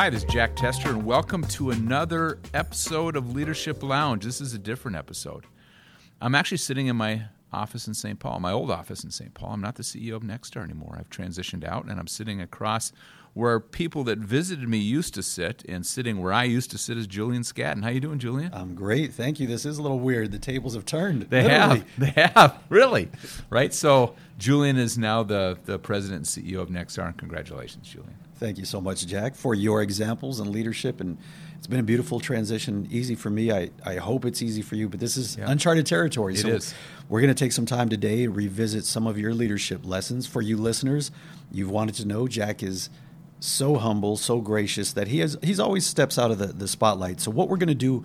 Hi, this is Jack Tester, and welcome to another episode of Leadership Lounge. This is a different episode. I'm actually sitting in my office in St. Paul, my old office in St. Paul. I'm not the CEO of Nexstar anymore. I've transitioned out, and I'm sitting across where people that visited me used to sit, and sitting where I used to sit is Julian Scadden. How you doing, Julian? I'm great, thank you. This is a little weird. The tables have turned. They literally. have. They have. Really. right? So Julian is now the, the president and CEO of Nexstar, and congratulations, Julian. Thank you so much, Jack, for your examples and leadership. And it's been a beautiful transition. Easy for me. I, I hope it's easy for you, but this is Yeah. uncharted territory. It so is. we're going to take some time today to revisit some of your leadership lessons. For you listeners, you've wanted to know Jack is so humble, so gracious that he has he's always steps out of the, the spotlight. So what we're going to do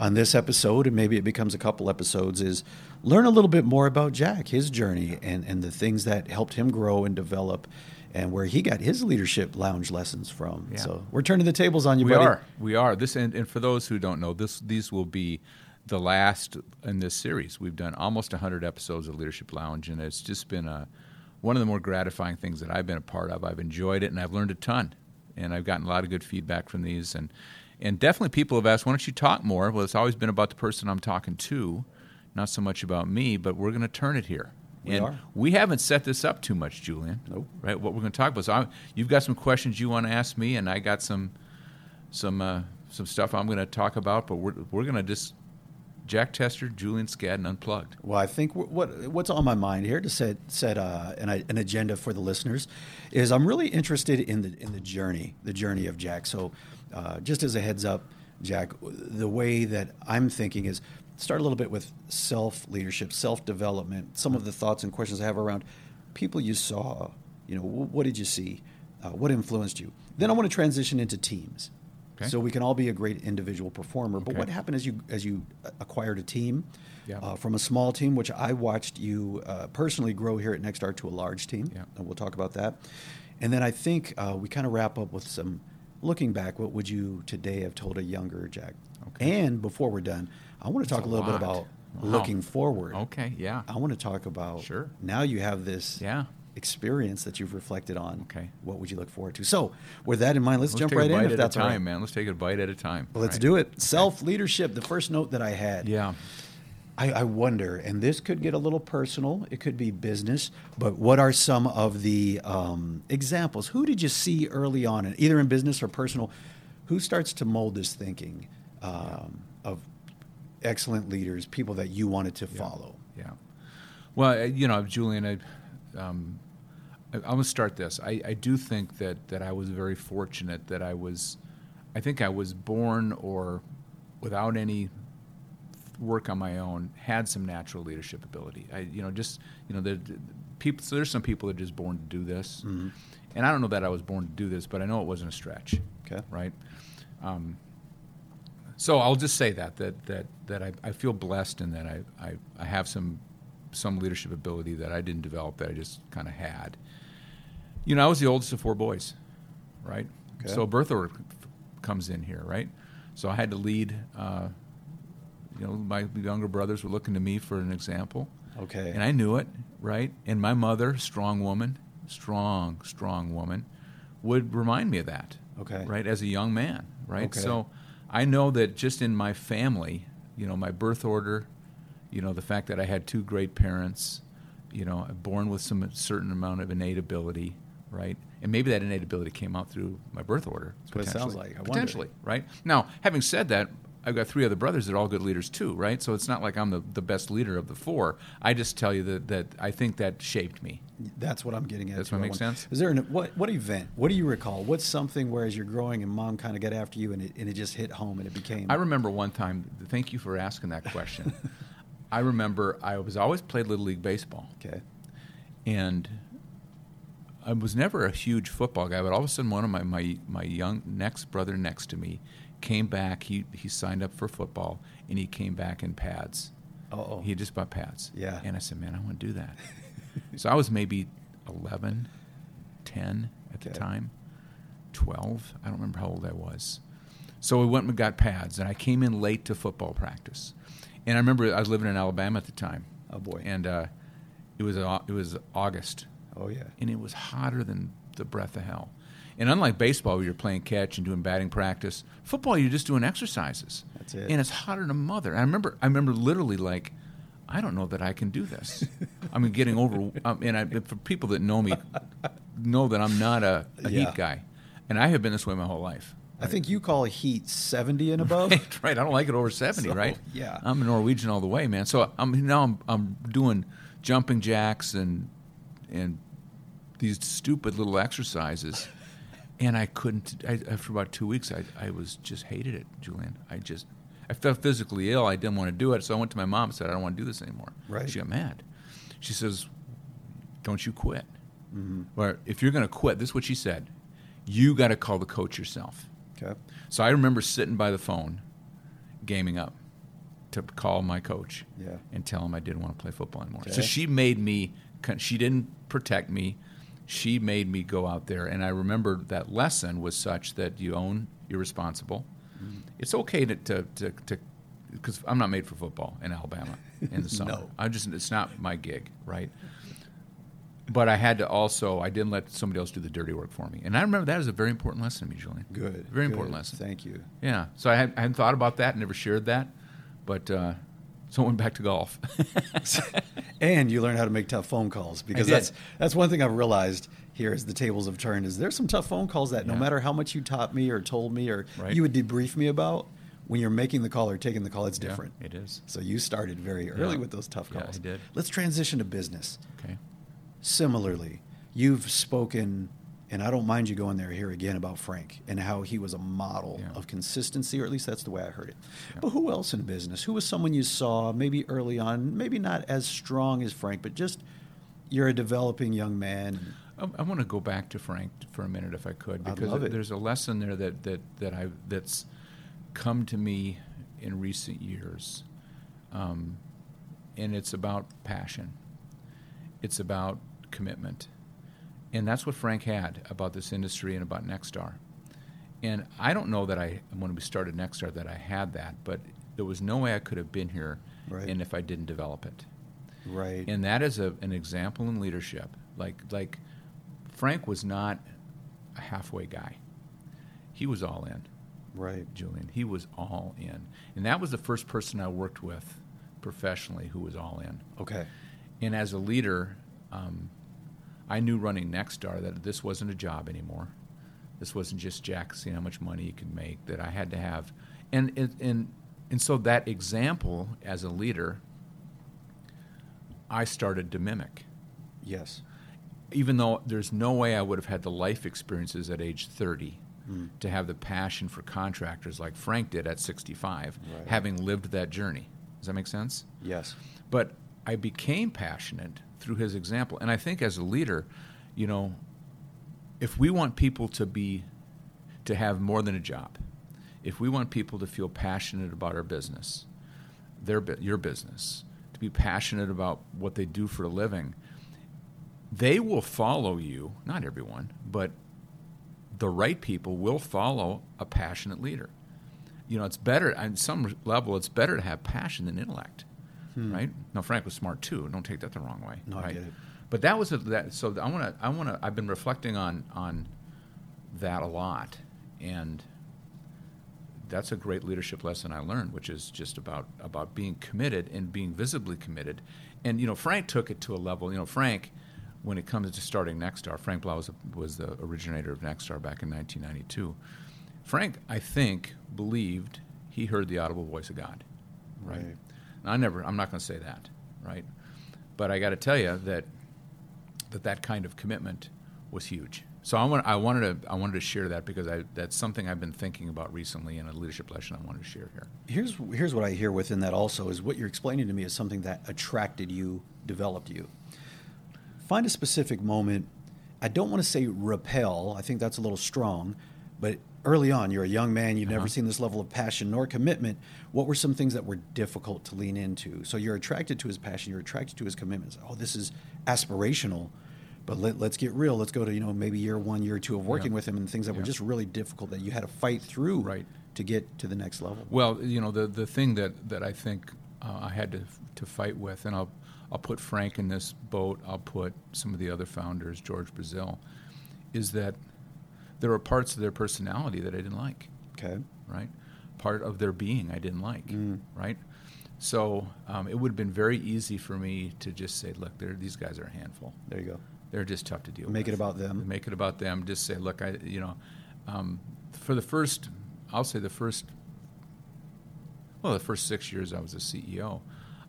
on this episode, and maybe it becomes a couple episodes, is learn a little bit more about Jack, his journey, and, and the things that helped him grow and develop, and where he got his leadership lounge lessons from. Yeah. So we're turning the tables on you, we buddy. are. We are. This and, and for those who don't know, this these will be the last in this series. We've done almost 100 episodes of Leadership Lounge, and it's just been a one of the more gratifying things that I've been a part of. I've enjoyed it, and I've learned a ton, and I've gotten a lot of good feedback from these, and and definitely people have asked, why don't you talk more? Well, it's always been about the person I'm talking to, not so much about me. But we're going to turn it here. We and are. we haven't set this up too much, Julian. Nope. Right? What we're going to talk about. So I, you've got some questions you want to ask me, and I got some some uh, some stuff I'm going to talk about. But we're we're going to just Jack Tester, Julian Scadden, unplugged. Well, I think what what's on my mind here to set set uh, an, an agenda for the listeners is I'm really interested in the in the journey, the journey of Jack. So, uh, just as a heads up, Jack, the way that I'm thinking is start a little bit with self leadership, self development, some of the thoughts and questions I have around people you saw. You know, what did you see? Uh, what influenced you? Then I want to transition into teams. Okay. So we can all be a great individual performer. But what happened as you as you acquired a team? Yeah. uh, from a small team, which I watched you uh, personally grow here at Nexstar to a large team. Yeah. And we'll talk about that. And then I think uh, we kind of wrap up with some looking back. What would you today have told a younger Jack? Okay. And before we're done, I want to talk a little lot. bit about Wow. looking forward. Okay. Yeah. I want to talk about Sure. now you have this Yeah. experience that you've reflected on. Okay. What would you look forward to? So, with that in mind, let's, Let's jump right in if that's a time, right. man. Let's take it a bite at a time. Well, let's Right. do it. Self leadership, the first note that I had. Yeah. I, I wonder, and this could get a little personal. It could be business, but what are some of the um, examples? Who did you see early on, either in business or personal? Who starts to mold this thinking um, of excellent leaders, people that you wanted to follow? Yeah. Well, uh, you know, Julian, I, um, I, I'm going to start this. I, I do think that, that I was very fortunate that I was, I think I was born or without any work on my own, had some natural leadership ability. I, you know, just, you know, the, the people, so there's some people that are just born to do this. Mm-hmm. And I don't know that I was born to do this, but I know it wasn't a stretch. Okay. Right. Um, so I'll just say that that that that I, I feel blessed in that I, I I have some some leadership ability that I didn't develop that I just kind of had. You know, I was the oldest of four boys, right? Okay. So birth order comes in here, right? So I had to lead. Uh, you know, my younger brothers were looking to me for an example, Okay. and I knew it, right? And my mother, strong woman, strong, strong woman, would remind me of that, Okay. right? As a young man, right? Okay. So I know that just in my family, you know, my birth order, you know, the fact that I had two great parents, you know, born with some certain amount of innate ability, right? And maybe that innate ability came out through my birth order. That's what it sounds like. I wonder. potentially, right? Now, having said that, I've got three other brothers that are all good leaders too, right? So it's not like I'm the, the best leader of the four. I just tell you that, that I think that shaped me. That's what I'm getting at. Does too. that I make sense? Is there an, what what event? What do you recall? What's something where as you're growing and mom kind of got after you and it, and it just hit home and it became I remember one time. Thank you for asking that question. I remember I was always played little league baseball, okay. and I was never a huge football guy. But all of a sudden, one of my my, my young next brother next to me came back. He he signed up for football, and he came back in pads. Uh-oh. He just bought pads. Yeah. And I said, man, I want to do that. so I was maybe 11, 10 at the time, 12. I don't remember how old I was. So we went and got pads, and I came in late to football practice. And I remember I was living in Alabama at the time. Oh boy. And uh, it was au- it was August, oh yeah. and it was hotter than the breath of hell. And unlike baseball, where you're playing catch and doing batting practice, football you're just doing exercises. That's it. And it's hotter than a mother. I remember, I remember literally like, I don't know that I can do this. I mean, getting over. Um, and I, for people that know me, know that I'm not a, a Yeah. heat guy, and I have been this way my whole life. I think you call heat 70 and above. Right, right. I don't like it over seventy. So, right? yeah. I'm a Norwegian all the way, man. So I'm now I'm, I'm doing jumping jacks and and these stupid little exercises, and I couldn't. I, after about two weeks, I I was just hated it, Julian. I just I felt physically ill. I didn't want to do it, so I went to my mom and said I don't want to do this anymore. Right. She got mad. She says, "Don't you quit." Mm-hmm. Or if you're going to quit, this is what she said. You got to call the coach yourself. Okay. So I remember sitting by the phone, gaming up, to call my coach Yeah. and tell him I didn't want to play football anymore. So she made me. She didn't protect me. She made me go out there, and I remember that lesson was such that you own you're responsible. It's okay to to to because I'm not made for football in Alabama in the summer. No. I'm just it's not my gig, right? But I had to also I didn't let somebody else do the dirty work for me, and I remember that as a very important lesson to me, Julian. Good. very good. important lesson. Thank you. Yeah. So I, had, I hadn't thought about that, never shared that, but uh, so I went back to golf. and you learn how to make tough phone calls because that's that's one thing I've realized here as the tables have turned is there's some tough phone calls that no matter how much you taught me or told me or Right. you would debrief me about when you're making the call or taking the call it's Yeah, different. it is. So you started very early Yeah. with those tough Yeah, calls. I did. Let's transition to business. okay. Similarly, you've spoken and I don't mind you going there here again about Frank and how he was a model Yeah. of consistency, or at least that's the way I heard it. Yeah. But who else in business? Who was someone you saw maybe early on, maybe not as strong as Frank, but just you're a developing young man. I, I want to go back to Frank for a minute, if I could, because it. there's a lesson there that that that I that's come to me in recent years, um, and it's about passion. It's about commitment, and that's what Frank had about this industry and about Nexstar. And I don't know that I, when we started Nexstar, that I had that, but there was no way I could have been here, Right. and if I didn't develop it Right. and that is a, an example in leadership. Like like Frank was not a halfway guy. He was all in, right. Julian. He was all in, and that was the first person I worked with professionally who was all in. Okay. And as a leader, um, I knew running Nexstar that this wasn't a job anymore. This wasn't just Jack seeing how much money he could make. That I had to have, and and and, and so that example as a leader, I started to mimic. Yes. Even though there's no way I would have had the life experiences at age 30 Mm. to have the passion for contractors like Frank did at 65, Right. having lived that journey. Does that make sense? Yes. But I became passionate through his example. And I think as a leader, you know, if we want people to be, to have more than a job, if we want people to feel passionate about our business, their, your business, to be passionate about what they do for a living, they will follow you, not everyone, but the right people will follow a passionate leader. You know, it's better, on some level, it's better to have passion than intellect right? Now Frank was smart too. Don't take that the wrong way. Hmm. No, I get it. But that was a, that. So I want to. I want to. I've been reflecting on on that a lot, and that's a great leadership lesson I learned, which is just about about being committed and being visibly committed. And you know, Frank took it to a level. You know, Frank, when it comes to starting Nexstar, Frank Blau was, was the originator of Nexstar back in 1992. Frank, I think, believed he heard the audible voice of God. Right. Right. I never. I'm not going to say that. Right. But I got to tell you that that that kind of commitment was huge. So I, want, I wanted to I wanted to share that because I, that's something I've been thinking about recently in a leadership lesson I wanted to share here. Here's here's what I hear within that also is what you're explaining to me is something that attracted you, developed you. Find a specific moment. I don't want to say repel. I think that's a little strong, but early on, you're a young man. You've never Uh-huh. seen this level of passion nor commitment. What were some things that were difficult to lean into? So you're attracted to his passion. You're attracted to his commitments. Oh, this is aspirational. But let, let's get real. Let's go to you know maybe year one, year two of working Yeah. with him, and things that were just really difficult that you had to fight through Right. to get to the next level. Well, you know, the the thing that that I think uh, I had to to fight with, and I'll I'll put Frank in this boat. I'll put some of the other founders, George Brazil, is that there were parts of their personality that I didn't like, Okay. right? Part of their being I didn't like, Mm. right? So um, it would have been very easy for me to just say, look, these guys are a handful. There you go. They're just tough to deal Make with. Make it about them. Make it about them. Just say, look, I, you know, um, for the first, I'll say the first, well, the first six years I was a CEO,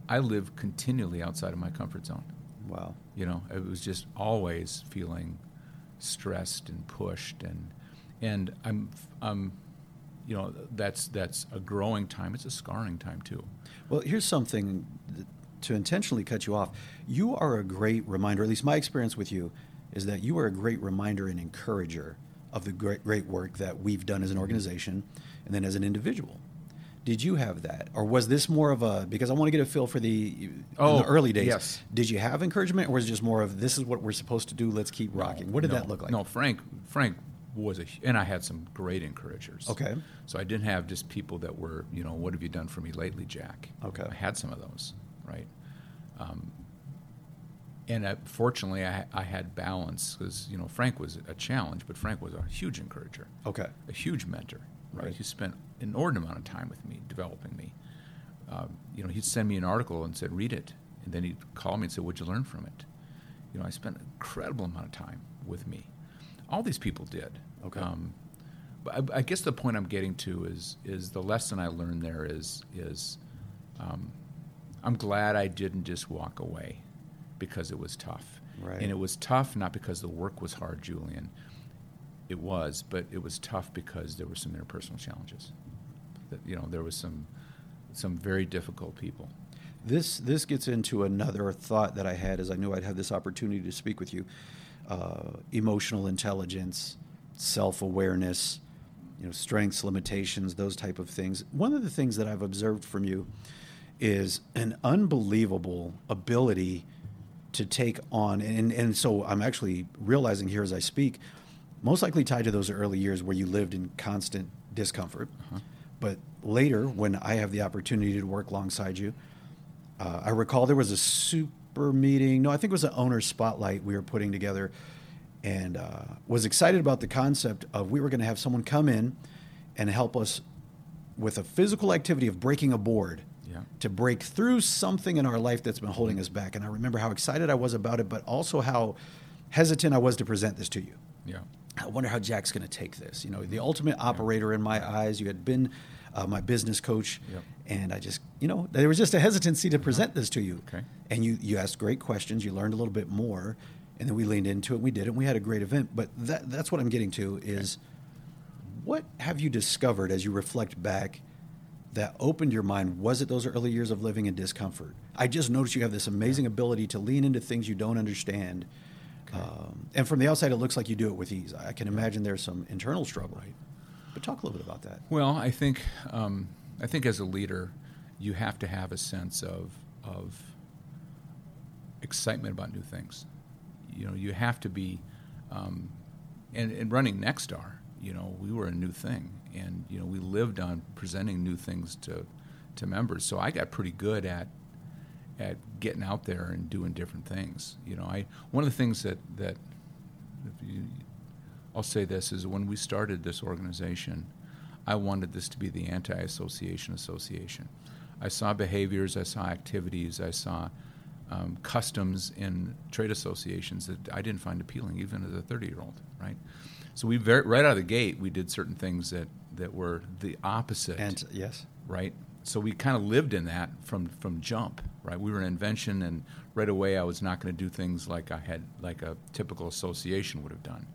I lived continually outside of my comfort zone. Wow. You know, it was just always feeling stressed and pushed, and and I'm, I'm, you know, that's that's a growing time. It's a scarring time too. Well, here's something th- to intentionally cut you off. You are a great reminder, at least my experience with you, is that you are a great reminder and encourager of the great, great work that we've done as an mm-hmm. organization and then as an individual. Did you have that? Or was this more of a, because I want to get a feel for the, Oh, the early days. yes. Did you have encouragement or was it just more of, this is what we're supposed to do, let's keep rocking? What did No, that look like? No, Frank. Frank was a, and I had some great encouragers. Okay. So I didn't have just people that were, you know, what have you done for me lately, Jack? Okay. I had some of those, right? Um, and I, fortunately, I, I had balance because you know Frank was a challenge, but Frank was a huge encourager, Okay. a huge mentor. Right? Right. He spent an inordinate amount of time with me, developing me. Um, you know, he'd send me an article and said, "Read it," and then he'd call me and say, "What'd you learn from it?" You know, I spent an incredible amount of time with me. All these people did. Okay. Um, but I, I guess the point I'm getting to is is the lesson I learned there is is um, I'm glad I didn't just walk away because it was tough. Right. And it was tough not because the work was hard, Julian. It was, but it was tough because there were some interpersonal challenges. That you know, there was some some very difficult people. This this gets into another thought that I had as I knew I'd have this opportunity to speak with you. Uh, emotional intelligence, self awareness, you know, strengths, limitations, those type of things. One of the things that I've observed from you is an unbelievable ability to take on, and and so I'm actually realizing here as I speak, most likely tied to those early years where you lived in constant discomfort. But later, when I have the opportunity to work alongside you, uh, I recall there was a super meeting. No, I think it was an owner spotlight we were putting together, and uh, was excited about the concept of we were going to have someone come in and help us with a physical activity of breaking a board Yeah. to break through something in our life that's been holding us back. And I remember how excited I was about it, but also how hesitant I was to present this to you. Yeah. I wonder how Jack's going to take this. You know, the ultimate operator in my eyes. You had been uh, my business coach, Yep. and I just, you know, there was just a hesitancy to present this to you. Okay. And you you asked great questions. You learned a little bit more, and then we leaned into it. and We did it. and We had a great event. But that that's what I'm getting to is, what have you discovered as you reflect back? That opened your mind. Was it those early years of living in discomfort? I just noticed you have this amazing ability to lean into things you don't understand, um, and from the outside, it looks like you do it with ease. I can imagine there's some internal struggle. Right. But talk a little bit about that. Well, I think um, I think as a leader, you have to have a sense of of excitement about new things. You know, you have to be, um, and, and running Nexstar, you know, we were a new thing, and you know, we lived on presenting new things to to members. So I got pretty good at at getting out there and doing different things. You know, I one of the things that that if you, I'll say this is when we started this organization, I wanted this to be the anti-association association. I saw behaviors, I saw activities, I saw um, customs in trade associations that I didn't find appealing, even as a 30-year-old. Right. So we very, right out of the gate, we did certain things that that were the opposite And yes, right? So we kind of lived in that from from jump, right? We were an invention, and right away I was not going to do things like I had like a typical association would have done,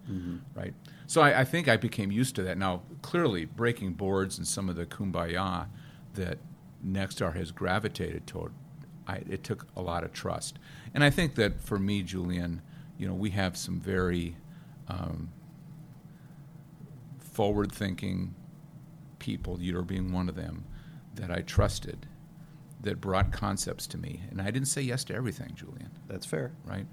right? So I, I think I became used to that. Now, clearly, breaking boards and some of the kumbaya that Nexstar has gravitated toward, I, it took a lot of trust, and I think that for me, Julian, you know, we have some very um, forward-thinking people, you're being one of them, that I trusted, that brought concepts to me. And I didn't say yes to everything, Julian, that's fair. right?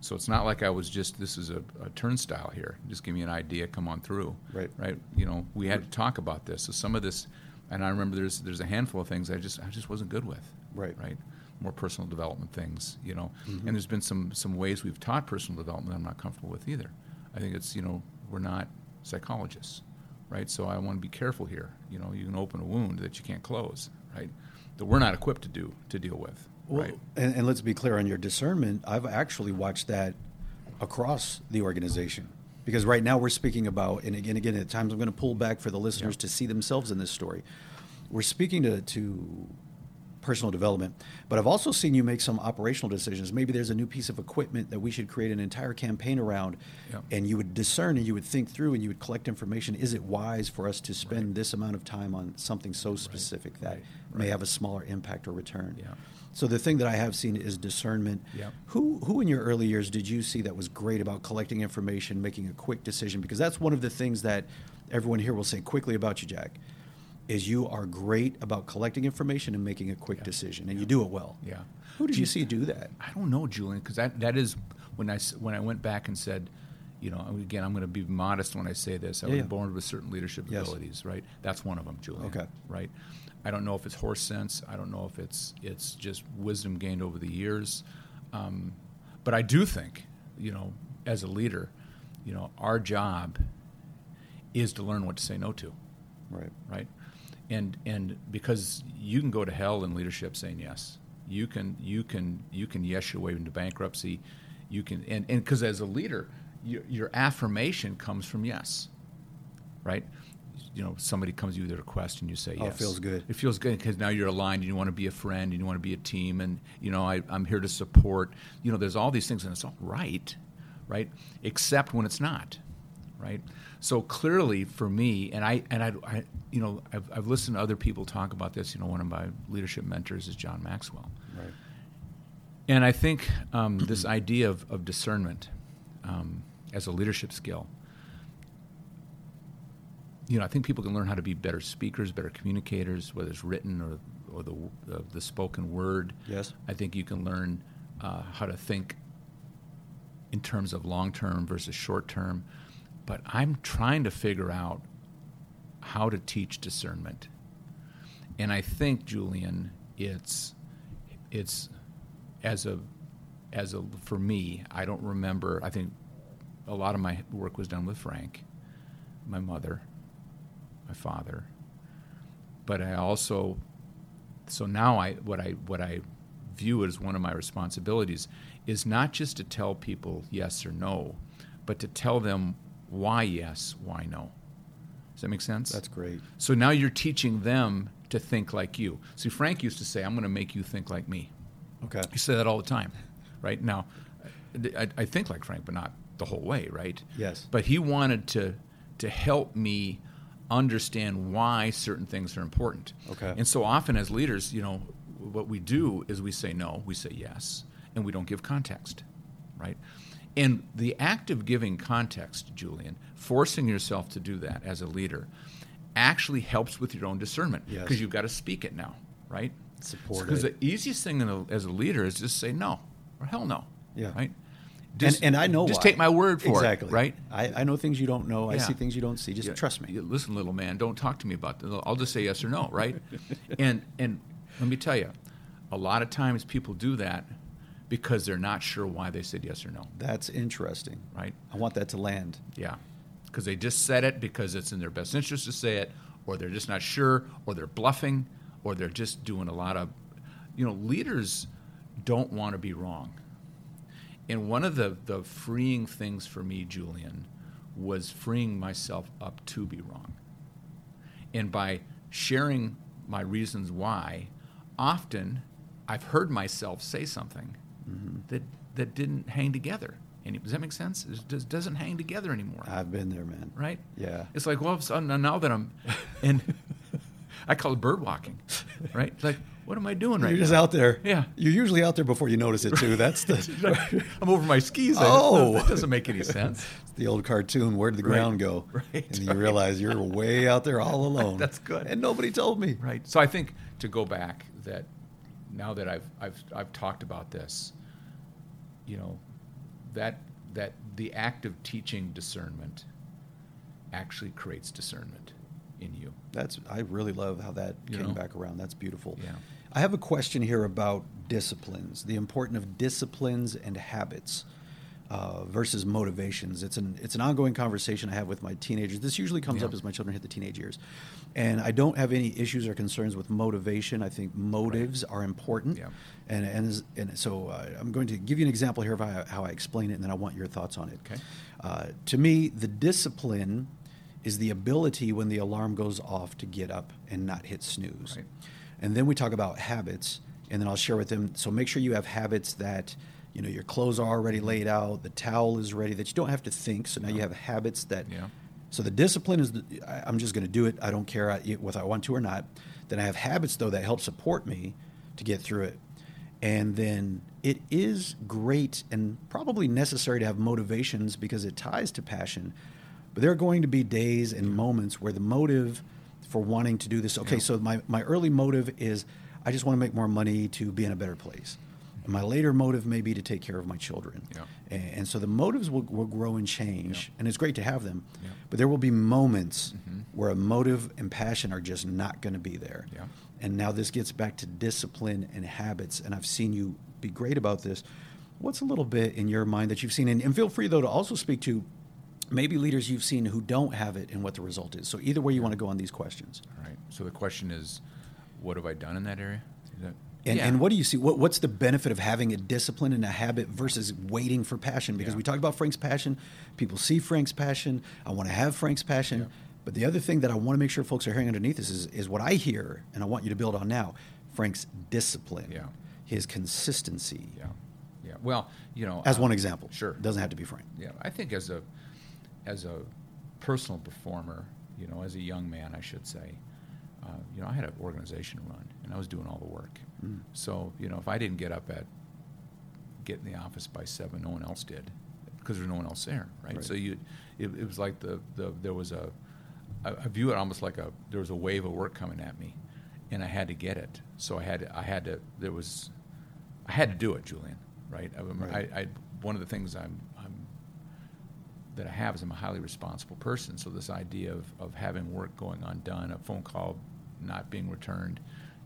So it's not like I was just, this is a, a turnstile here. Just give me an idea, come on through. Right. Right. You know, we had to talk about this. So some of this, and I remember there's, there's a handful of things I just, I just wasn't good with. Right. Right. More personal development things, you know. Mm-hmm. And there's been some, some ways we've taught personal development I'm not comfortable with either. I think it's, you know, we're not psychologists, right? So I want to be careful here. You know, you can open a wound that you can't close, right? That we're not equipped to do to deal with, Well, right? and, and let's be clear on your discernment. I've actually watched that across the organization because right now we're speaking about, and again, again, at times I'm going to pull back for the listeners Yeah. to see themselves in this story. We're speaking to, to personal development, but I've also seen you make some operational decisions. Maybe there's a new piece of equipment that we should create an entire campaign around, Yeah. and you would discern and you would think through and you would collect information. Is it wise for us to spend Right. this amount of time on something so specific that right, may right. have a smaller impact or return? Yeah. So the thing that I have seen is discernment. Yep. Who who in your early years did you see that was great about collecting information, making a quick decision? Because that's one of the things that everyone here will say quickly about you, Jack, is you are great about collecting information and making a quick Yeah. decision, and you do it well. Yeah. Who did Do you see do that? I don't know, Julian, because that, that is when I when I went back and said, you know, again, I'm going to be modest when I say this. I Yeah, was yeah. born with certain leadership Yes. abilities, right? That's one of them, Julian. Okay. Right. I don't know if it's horse sense. I don't know if it's it's just wisdom gained over the years, um, but I do think, you know, as a leader, you know, our job is to learn what to say no to Right. right? And and because you can go to hell in leadership saying yes, you can you can you can yes your way into bankruptcy, you can and and because as a leader, your, your affirmation comes from yes, right? You know, somebody comes to you with a request and you say yes. Oh, it feels good. It feels good because now you're aligned and you want to be a friend and you want to be a team and you know I, I'm here to support. You know, there's all these things and it's all right, right? Except when it's not, right? So clearly for me, and I and I, I you know I've, I've listened to other people talk about this. You know, one of my leadership mentors is John Maxwell, Right. and I think um, this idea of, of discernment um, as a leadership skill. You know, I think people can learn how to be better speakers, better communicators, whether it's written or or the the, the spoken word. Yes. I think you can learn uh, how to think in terms of long term versus short term. But I'm trying to figure out how to teach discernment. And I think, Julian, it's it's as a as a for me, I don't remember. I think a lot of my work was done with Frank, my mother, my father. But I also so now I what I what I view as one of my responsibilities is not just to tell people yes or no, but to tell them why yes, why no. Does that make sense? That's great. So now you're teaching them to think like you. See, Frank used to say, "I'm going to make you think like me." Okay. You say that all the time, right? Now, I, I think like Frank, but not the whole way, right? Yes. But he wanted to to help me understand why certain things are important. Okay. And so often as leaders, you know, what we do is we say no, we say yes, and we don't give context, right? And the act of giving context, Julian, forcing yourself to do that as a leader, actually helps with your own discernment Yes. because you've got to speak it now, right? Support Because the easiest thing in a, as a leader is just say no or hell no. Yeah. Right. and, and I know Just why. take my word for exactly. it. Right. I, I know things you don't know. I see things you don't see. Just Yeah. trust me. Yeah, Listen, little man, don't talk to me about that. I'll just say yes or no, right? and and let me tell you, a lot of times people do that because they're not sure why they said yes or no, That's interesting. right? I want that to land. Yeah, because they just said it because it's in their best interest to say it, or they're just not sure, or they're bluffing, or they're just doing a lot of, you know, leaders don't want to be wrong. And one of the, the freeing things for me, Julian, was freeing myself up to be wrong. And by sharing my reasons why, often I've heard myself say something that, that didn't hang together. Any, does that make sense? It just doesn't hang together anymore I've been there, man. right? Yeah. It's like, well, so now that I'm, and I call it bird walking, right? It's like, what am I doing right You're just now? out there. Yeah. You're usually out there before you notice it too. That's the I'm over my skis. Oh. that doesn't make any sense. It's the old cartoon. Where did the Right. ground go? Right, And you right. realize you're way out there all alone. That's good. And nobody told me. Right. So I think to go back that now that I've I've I've talked about this, you know, that that the act of teaching discernment actually creates discernment in you. That's I really love how that You came know? back around. That's beautiful. Yeah. I have a question here about disciplines, the importance of disciplines and habits. uh, versus motivations. It's an it's an ongoing conversation I have with my teenagers. This usually comes Yeah. up as my children hit the teenage years, and I don't have any issues or concerns with motivation. I think motives are important, Yeah. and and and so uh, I'm going to give you an example here of how, how I explain it, and then I want your thoughts on it. Okay. Uh, to me, the discipline is the ability when the alarm goes off to get up and not hit snooze. Right. And then we talk about habits, and then I'll share with them. So make sure you have habits that, you know, your clothes are already laid out, the towel is ready, that you don't have to think. So now you have habits that. Yeah. So the discipline is, the, I- I'm just going to do it. I don't care I- whether I want to or not. Then I have habits though that help support me to get through it. And then it is great and probably necessary to have motivations because it ties to passion. But there are going to be days and moments where the motive for wanting to do this, okay, Yeah. so my, my early motive is I just want to make more money to be in a better place. And my later motive may be to take care of my children. Yeah. And, and so the motives will, will grow and change. Yeah. And it's great to have them. Yeah. But there will be moments Mhm. where a motive and passion are just not going to be there. Yeah. And now this gets back to discipline and habits. And I've seen you be great about this. What's a little bit in your mind that you've seen? And, and feel free, though, to also speak to maybe leaders you've seen who don't have it and what the result is. So either way you want to go on these questions. All right. So the question is, what have I done in that area? And, Yeah. and what do you see? What, what's the benefit of having a discipline and a habit versus waiting for passion? Because Yeah. we talked about Frank's passion. People see Frank's passion. I want to have Frank's passion. Yeah. But the other thing that I want to make sure folks are hearing underneath this is, is what I hear, and I want you to build on now Frank's discipline, Yeah. his consistency. Yeah. Yeah. Well, you know, As uh, one example. Sure. Doesn't have to be Frank. Yeah, I think as a as a personal performer, you know, as a young man, I should say, uh, you know, I had an organization run, and I was doing all the work. Mm. So, you know, if I didn't get up at get in the office by seven, no one else did, because there's no one else there, right? Right. So you, it, it was like the, the there was a, I, I view it almost like a there was a wave of work coming at me, and I had to get it. So I had to, I had to there was, I had to do it, Julian, right? I, Right. I, I one of the things I'm I'm that I have is I'm a highly responsible person. So this idea of, of having work going undone, a phone call not being returned,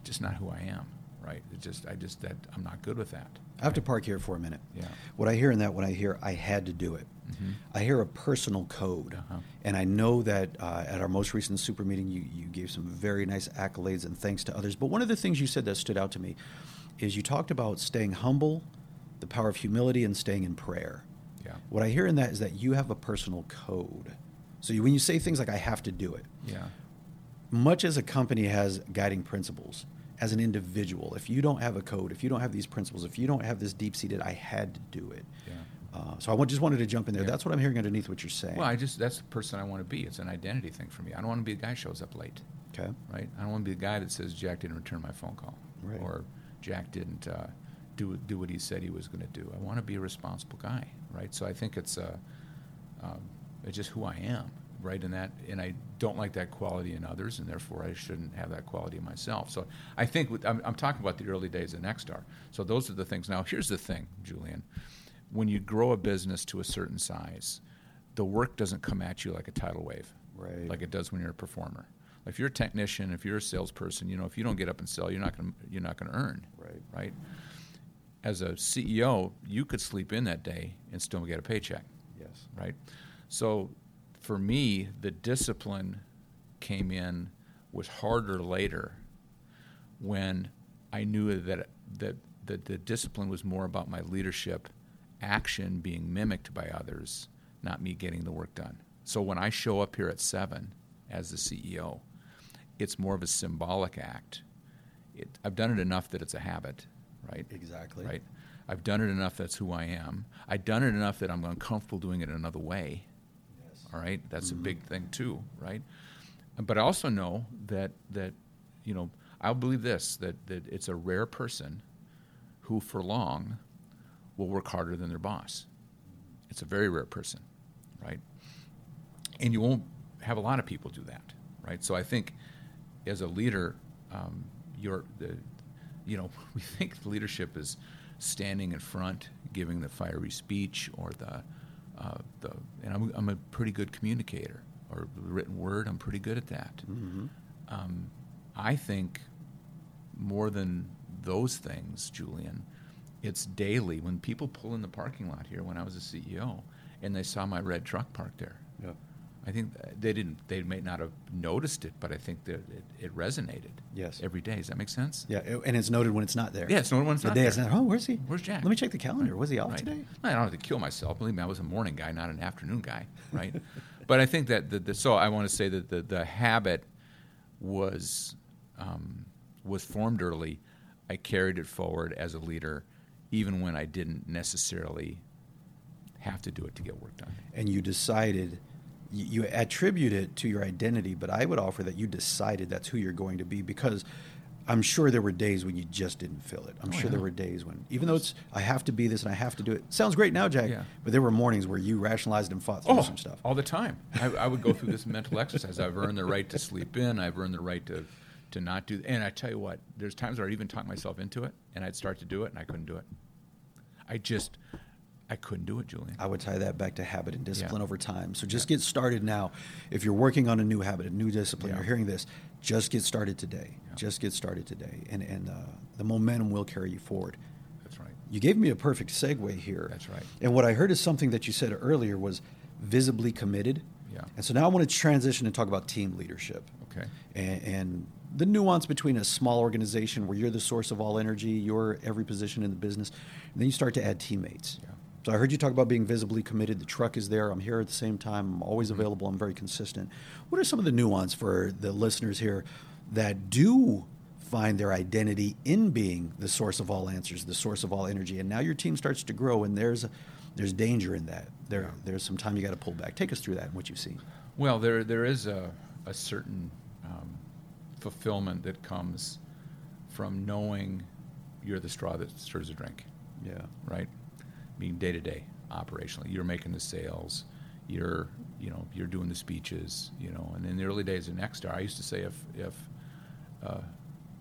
just not who I am, right? It just I just that I'm not good with that. I have to park here for a minute. Yeah. What I hear in that, when I hear I had to do it, Mhm. I hear a personal code. Uh-huh. And I know that uh, at our most recent super meeting, you, you gave some very nice accolades and thanks to others. But one of the things you said that stood out to me is you talked about staying humble, the power of humility, and staying in prayer. Yeah. What I hear in that is that you have a personal code. So you, when you say things like, I have to do it, Yeah. Much as a company has guiding principles, as an individual, if you don't have a code, if you don't have these principles, if you don't have this deep seated, I had to do it. Yeah. Uh, so I just wanted to jump in there. Yeah. That's what I'm hearing underneath what you're saying. Well, I just that's the person I want to be. It's an identity thing for me. I don't want to be the guy who shows up late, okay. right? I don't want to be the guy that says Jack didn't return my phone call, Right. or Jack didn't uh, do do what he said he was going to do. I want to be a responsible guy, right? So I think it's uh, um, it's just who I am, right? And that, and I don't like that quality in others, and therefore I shouldn't have that quality in myself. So I think with, I'm, I'm talking about the early days of Nexstar. So those are the things. Now, here's the thing, Julian. When you grow a business to a certain size, the work doesn't come at you like a tidal wave, Right. like it does when you're a performer. If you're a technician, if you're a salesperson, you know, if you don't get up and sell, you're not going to you're not going to earn, Right. right? As a CEO, you could sleep in that day and still get a paycheck Yes. right? So for me, the discipline came in was harder later when I knew that that that the discipline was more about my leadership action being mimicked by others, not me getting the work done. So when I show up here at seven as the CEO, it's more of a symbolic act. It, I've done it enough that it's a habit, right? Exactly. Right. I've done it enough that's who I am. I've done it enough that I'm uncomfortable doing it another way. All right, that's Mhm. a big thing too, right? But I also know that that you know I believe this that that it's a rare person who for long will work harder than their boss. It's a very rare person, right? And you won't have a lot of people do that, right? So I think as a leader, um, you're the you know we think leadership is standing in front, giving the fiery speech or the uh, the and I'm, I'm a pretty good communicator or written word. I'm pretty good at that. hmm Um, I think more than those things, Julian, it's daily. When people pull in the parking lot here when I was a CEO and they saw my red truck parked there. I think they didn't. They may not have noticed it, but I think that it, it resonated. Yes. Every day. Does that make sense? Yeah, and it's noted when it's not there. Yeah, it's noted when it's the not day there. it's not. Oh, where's he? Where's Jack? Let me check the calendar. Was he off Right. today? I don't have to kill myself. Believe me, I was a morning guy, not an afternoon guy, right? but I think that the, the so I want to say that the, the habit was um, was formed early. I carried it forward as a leader, even when I didn't necessarily have to do it to get work done. And you decided. You, you attribute it to your identity, but I would offer that you decided that's who you're going to be because I'm sure there were days when you just didn't feel it. I'm Oh, sure yeah. there were days when, even though it's I have to be this and I have to do it. Sounds great now, Jack. Yeah. But there were mornings where you rationalized and fought through Oh, some stuff. all the time. I, I would go through this mental exercise. I've earned the right to sleep in. I've earned the right to, to not do. And I tell you what, there's times where I even talk myself into it, and I'd start to do it, and I couldn't do it. I just, I couldn't do it, Julian. I would tie that back to habit and discipline Yeah. over time. So just get started now. If you're working on a new habit, a new discipline, Yeah. you're hearing this, just get started today. Yeah. Just get started today. And, and uh, the momentum will carry you forward. That's right. You gave me a perfect segue here. That's right. And what I heard is something that you said earlier was visibly committed. Yeah. And so now I want to transition and talk about team leadership Okay. and, and the nuance between a small organization where you're the source of all energy, you're every position in the business, and then you start to add teammates. Yeah. So I heard you talk about being visibly committed. The truck is there. I'm here at the same time. I'm always Mm-hmm. available. I'm very consistent. What are some of the nuance for the listeners here that do find their identity in being the source of all answers, the source of all energy, and now your team starts to grow, and there's there's danger in that. There Yeah. there's some time you got to pull back. Take us through that and what you've seen. Well, there there is a, a certain um, fulfillment that comes from knowing you're the straw that stirs the drink. Yeah. right? I mean, day to day, operationally, you're making the sales, you're, you know, you're doing the speeches, you know. And in the early days of Nexstar, I used to say if if uh,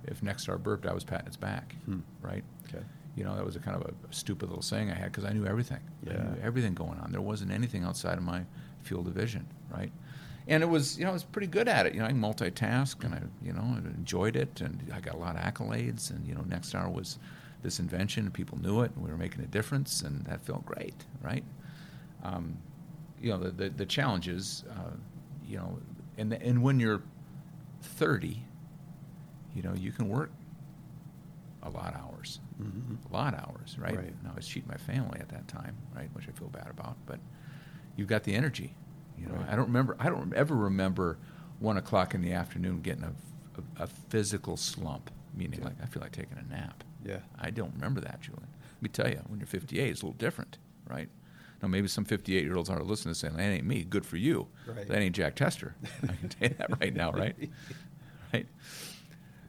if Nexstar burped, I was patting its back, Hmm. right? Okay. You know, that was a kind of a stupid little saying I had because I knew everything. I Yeah. knew everything going on. There wasn't anything outside of my field of vision, right? And it was, you know, I was pretty good at it. You know, I multitask and I, you know, enjoyed it and I got a lot of accolades. And, you know, Nexstar was this invention and people knew it and we were making a difference and that felt great, right? Um, you know, the, the, the challenge is, uh, you know, and, and when you're 30, you know, you can work a lot of hours, Mhm. a lot of hours, right? Right. And I was cheating my family at that time, right, which I feel bad about. But you've got the energy. You know, Right. I don't remember. I don't ever remember one o'clock in the afternoon getting a, a, a physical slump, meaning Yeah. like I feel like taking a nap. Yeah. I don't remember that, Julian. Let me tell you, when you're 58, it's a little different, right? Now, maybe some 58 year olds are listening saying, that ain't me. Good for you. Right. That ain't Jack Tester. I can tell you that right now, right? right?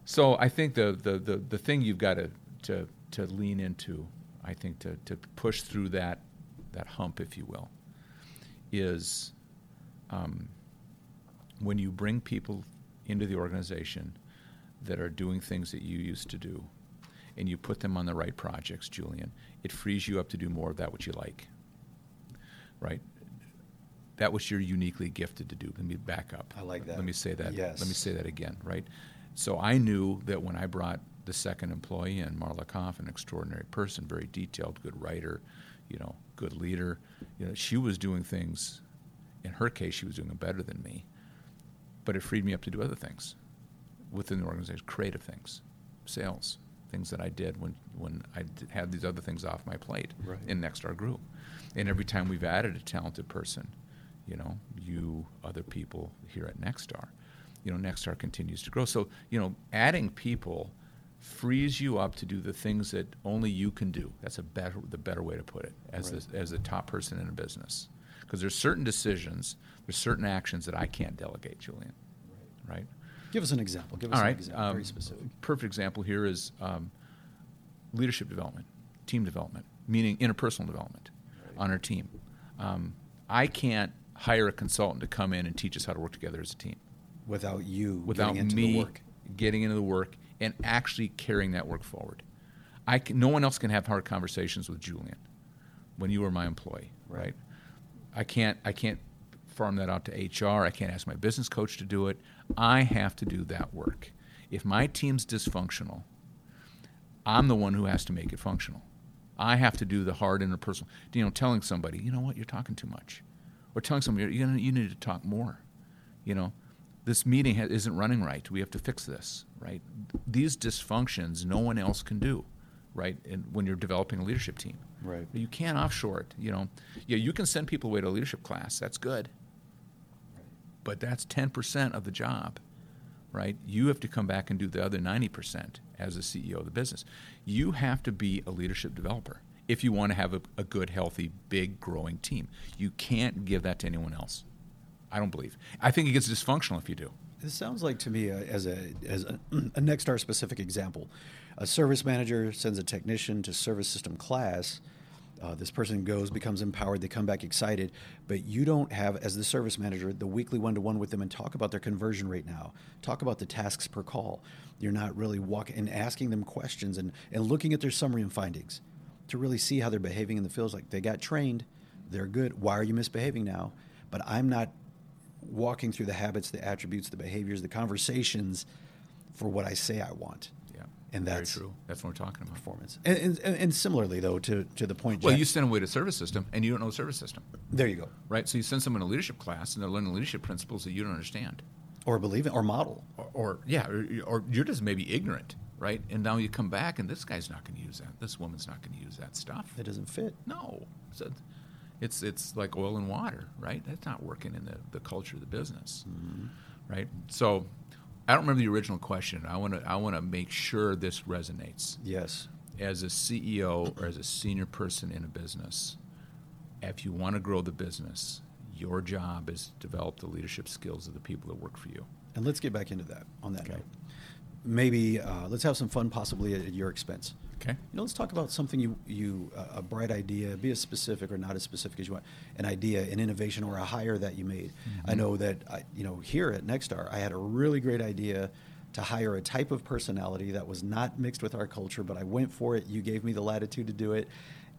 So I think the, the, the, the thing you've got to, to, to lean into, I think, to, to push through that, that hump, if you will, is um, when you bring people into the organization that are doing things that you used to do and you put them on the right projects, Julian, it frees you up to do more of that which you like. Right? That which you're uniquely gifted to do. Let me back up. I like that. Let me say that. Yes. Let me say that again, right? So I knew that when I brought the second employee in, Marla Koff, an extraordinary person, very detailed, good writer, you know, good leader, you know, she was doing things, in her case, she was doing them better than me, but it freed me up to do other things within the organization, creative things, sales, things that I did when, when I d- had these other things off my plate Right. in Nexstar Group. And every time we've added a talented person, you know, you, other people here at Nexstar, you know, Nexstar continues to grow. So, you know, adding people frees you up to do the things that only you can do. That's a better, the better way to put it as Right. the, as the top person in a business. Because there's certain decisions, there's certain actions that I can't delegate, Julian. Right? Give us an example. Give us All an example. um, Very specific. Perfect example here is um, leadership development, team development, meaning interpersonal development Right. on our team. Um, I can't hire a consultant to come in and teach us how to work together as a team Without you without getting into me the work. getting into the work and actually carrying that work forward. I can, no one else can have hard conversations with Julian when you were my employee, Right. right? I can't I can't farm that out to HR. I can't ask my business coach to do it. I have to do that work. If my team's dysfunctional, I'm the one who has to make it functional. I have to do the hard interpersonal. You know, telling somebody, you know what, you're talking too much, or telling somebody, you know, you need to talk more. You know, this meeting ha- isn't running right. We have to fix this. Right? These dysfunctions, no one else can do. Right? And when you're developing a leadership team, Right. you can't offshore it. You know, yeah, you can send people away to a leadership class. That's good, but that's ten percent of the job right? You have to come back and do the other 90% as a CEO of the business. You have to be a leadership developer if you want to have a, a, good, healthy, big, growing team. You can't give that to anyone else. I don't believe. I think it gets dysfunctional if you do. This sounds like to me uh, as a as a, a Nexstar specific example. A service manager sends a technician to service system class. Uh, this person goes, becomes empowered, they come back excited, but you don't have, as the service manager, the weekly one to one with them and talk about their conversion rate now, talk about the tasks per call. You're not really walking and asking them questions and, and looking at their summary and findings to really see how they're behaving in the fields. Like they got trained, they're good. Why are you misbehaving now? But I'm not walking through the habits, the attributes, the behaviors, the conversations for what I say I want and that's Very true. That's what we're talking about. Performance, and, and, and similarly though to, to the point. Well, Jack, you send them away to service system, and you don't know the service system. There you go. Right. So you send someone to a leadership class, and they're learning leadership principles that you don't understand, or believe in, or model, or, or yeah, or, or, you're just maybe ignorant, right? And now you come back, and this guy's not going to use that. This woman's not going to use that stuff. It doesn't fit. No. So it's it's like oil and water, right? That's not working in the, the culture of the business, mm-hmm. right? So I don't remember the original question. I want to I want to make sure this resonates. Yes. As a CEO or as a senior person in a business, if you want to grow the business, your job is to develop the leadership skills of the people that work for you. And let's get back into that on that okay. note. Maybe uh, let's have some fun, possibly at, at your expense. Okay. You know, let's talk about something you you uh, a bright idea, be as specific or not as specific as you want. An idea, an innovation, or a hire that you made. Mm-hmm. I know that I, you know here at Nexstar, I had a really great idea to hire a type of personality that was not mixed with our culture, but I went for it. You gave me the latitude to do it,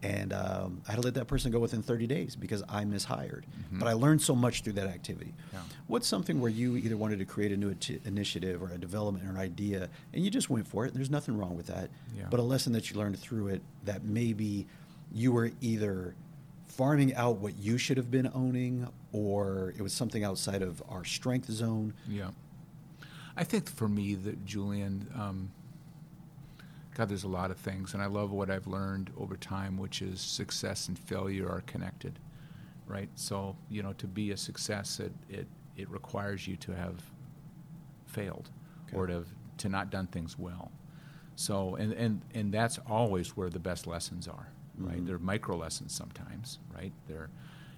and um, I had to let that person go within 30 days because I mishired. Mm-hmm. But I learned so much through that activity. Yeah. What's something where you either wanted to create a new initiative or a development or an idea, and you just went for it? And there's nothing wrong with that. Yeah. But a lesson that you learned through it that maybe you were either farming out what you should have been owning, or it was something outside of our strength zone. Yeah. I think for me, that Julian. Um, God, there's a lot of things, and I love what I've learned over time, which is success and failure are connected, right? So, you know, to be a success, it it, it requires you to have failed okay. or to have, to not done things well. So, and, and, and that's always where the best lessons are, right? Mm-hmm. They're micro lessons sometimes, right? They're,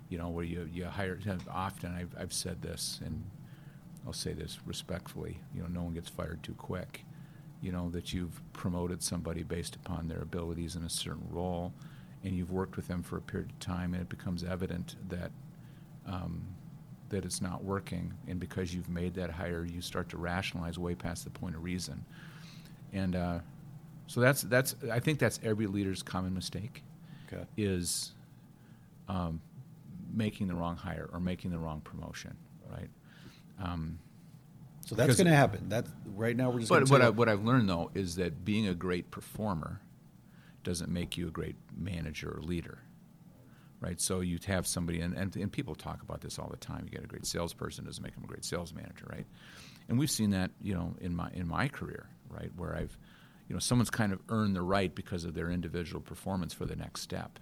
you know, where you, you hire, often I've, I've said this, and I'll say this respectfully, you know, no one gets fired too quick you know that you've promoted somebody based upon their abilities in a certain role, and you've worked with them for a period of time, and it becomes evident that um, that it's not working, and because you've made that hire, you start to rationalize way past the point of reason, and uh, so that's that's I think that's every leader's common mistake, okay. is um, making the wrong hire or making the wrong promotion, right? Um, so that's going to happen. That right now we're just. But what, I, what I've learned though is that being a great performer doesn't make you a great manager or leader, right? So you have somebody, and, and, and people talk about this all the time. You get a great salesperson doesn't make them a great sales manager, right? And we've seen that, you know, in my in my career, right, where I've, you know, someone's kind of earned the right because of their individual performance for the next step.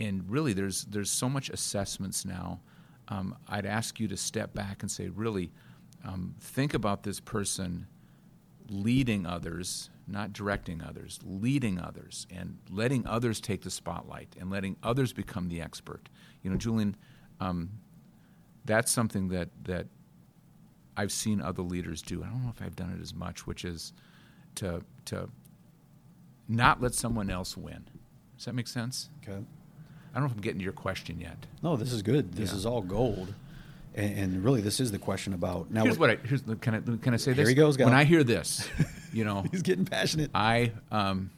And really, there's there's so much assessments now. Um, I'd ask you to step back and say, really um, think about this person leading others, not directing others, leading others, and letting others take the spotlight and letting others become the expert. You know, Julian, um, that's something that that I've seen other leaders do. I don't know if I've done it as much, which is to to not let someone else win. Does that make sense? Okay. I don't know if I'm getting to your question yet. No, this is good. This yeah. is all gold. And, and, really, this is the question about now. Here's what, I here's, the, can I can I say this? Here he goes. When I hear this, you know, he's getting passionate. I um,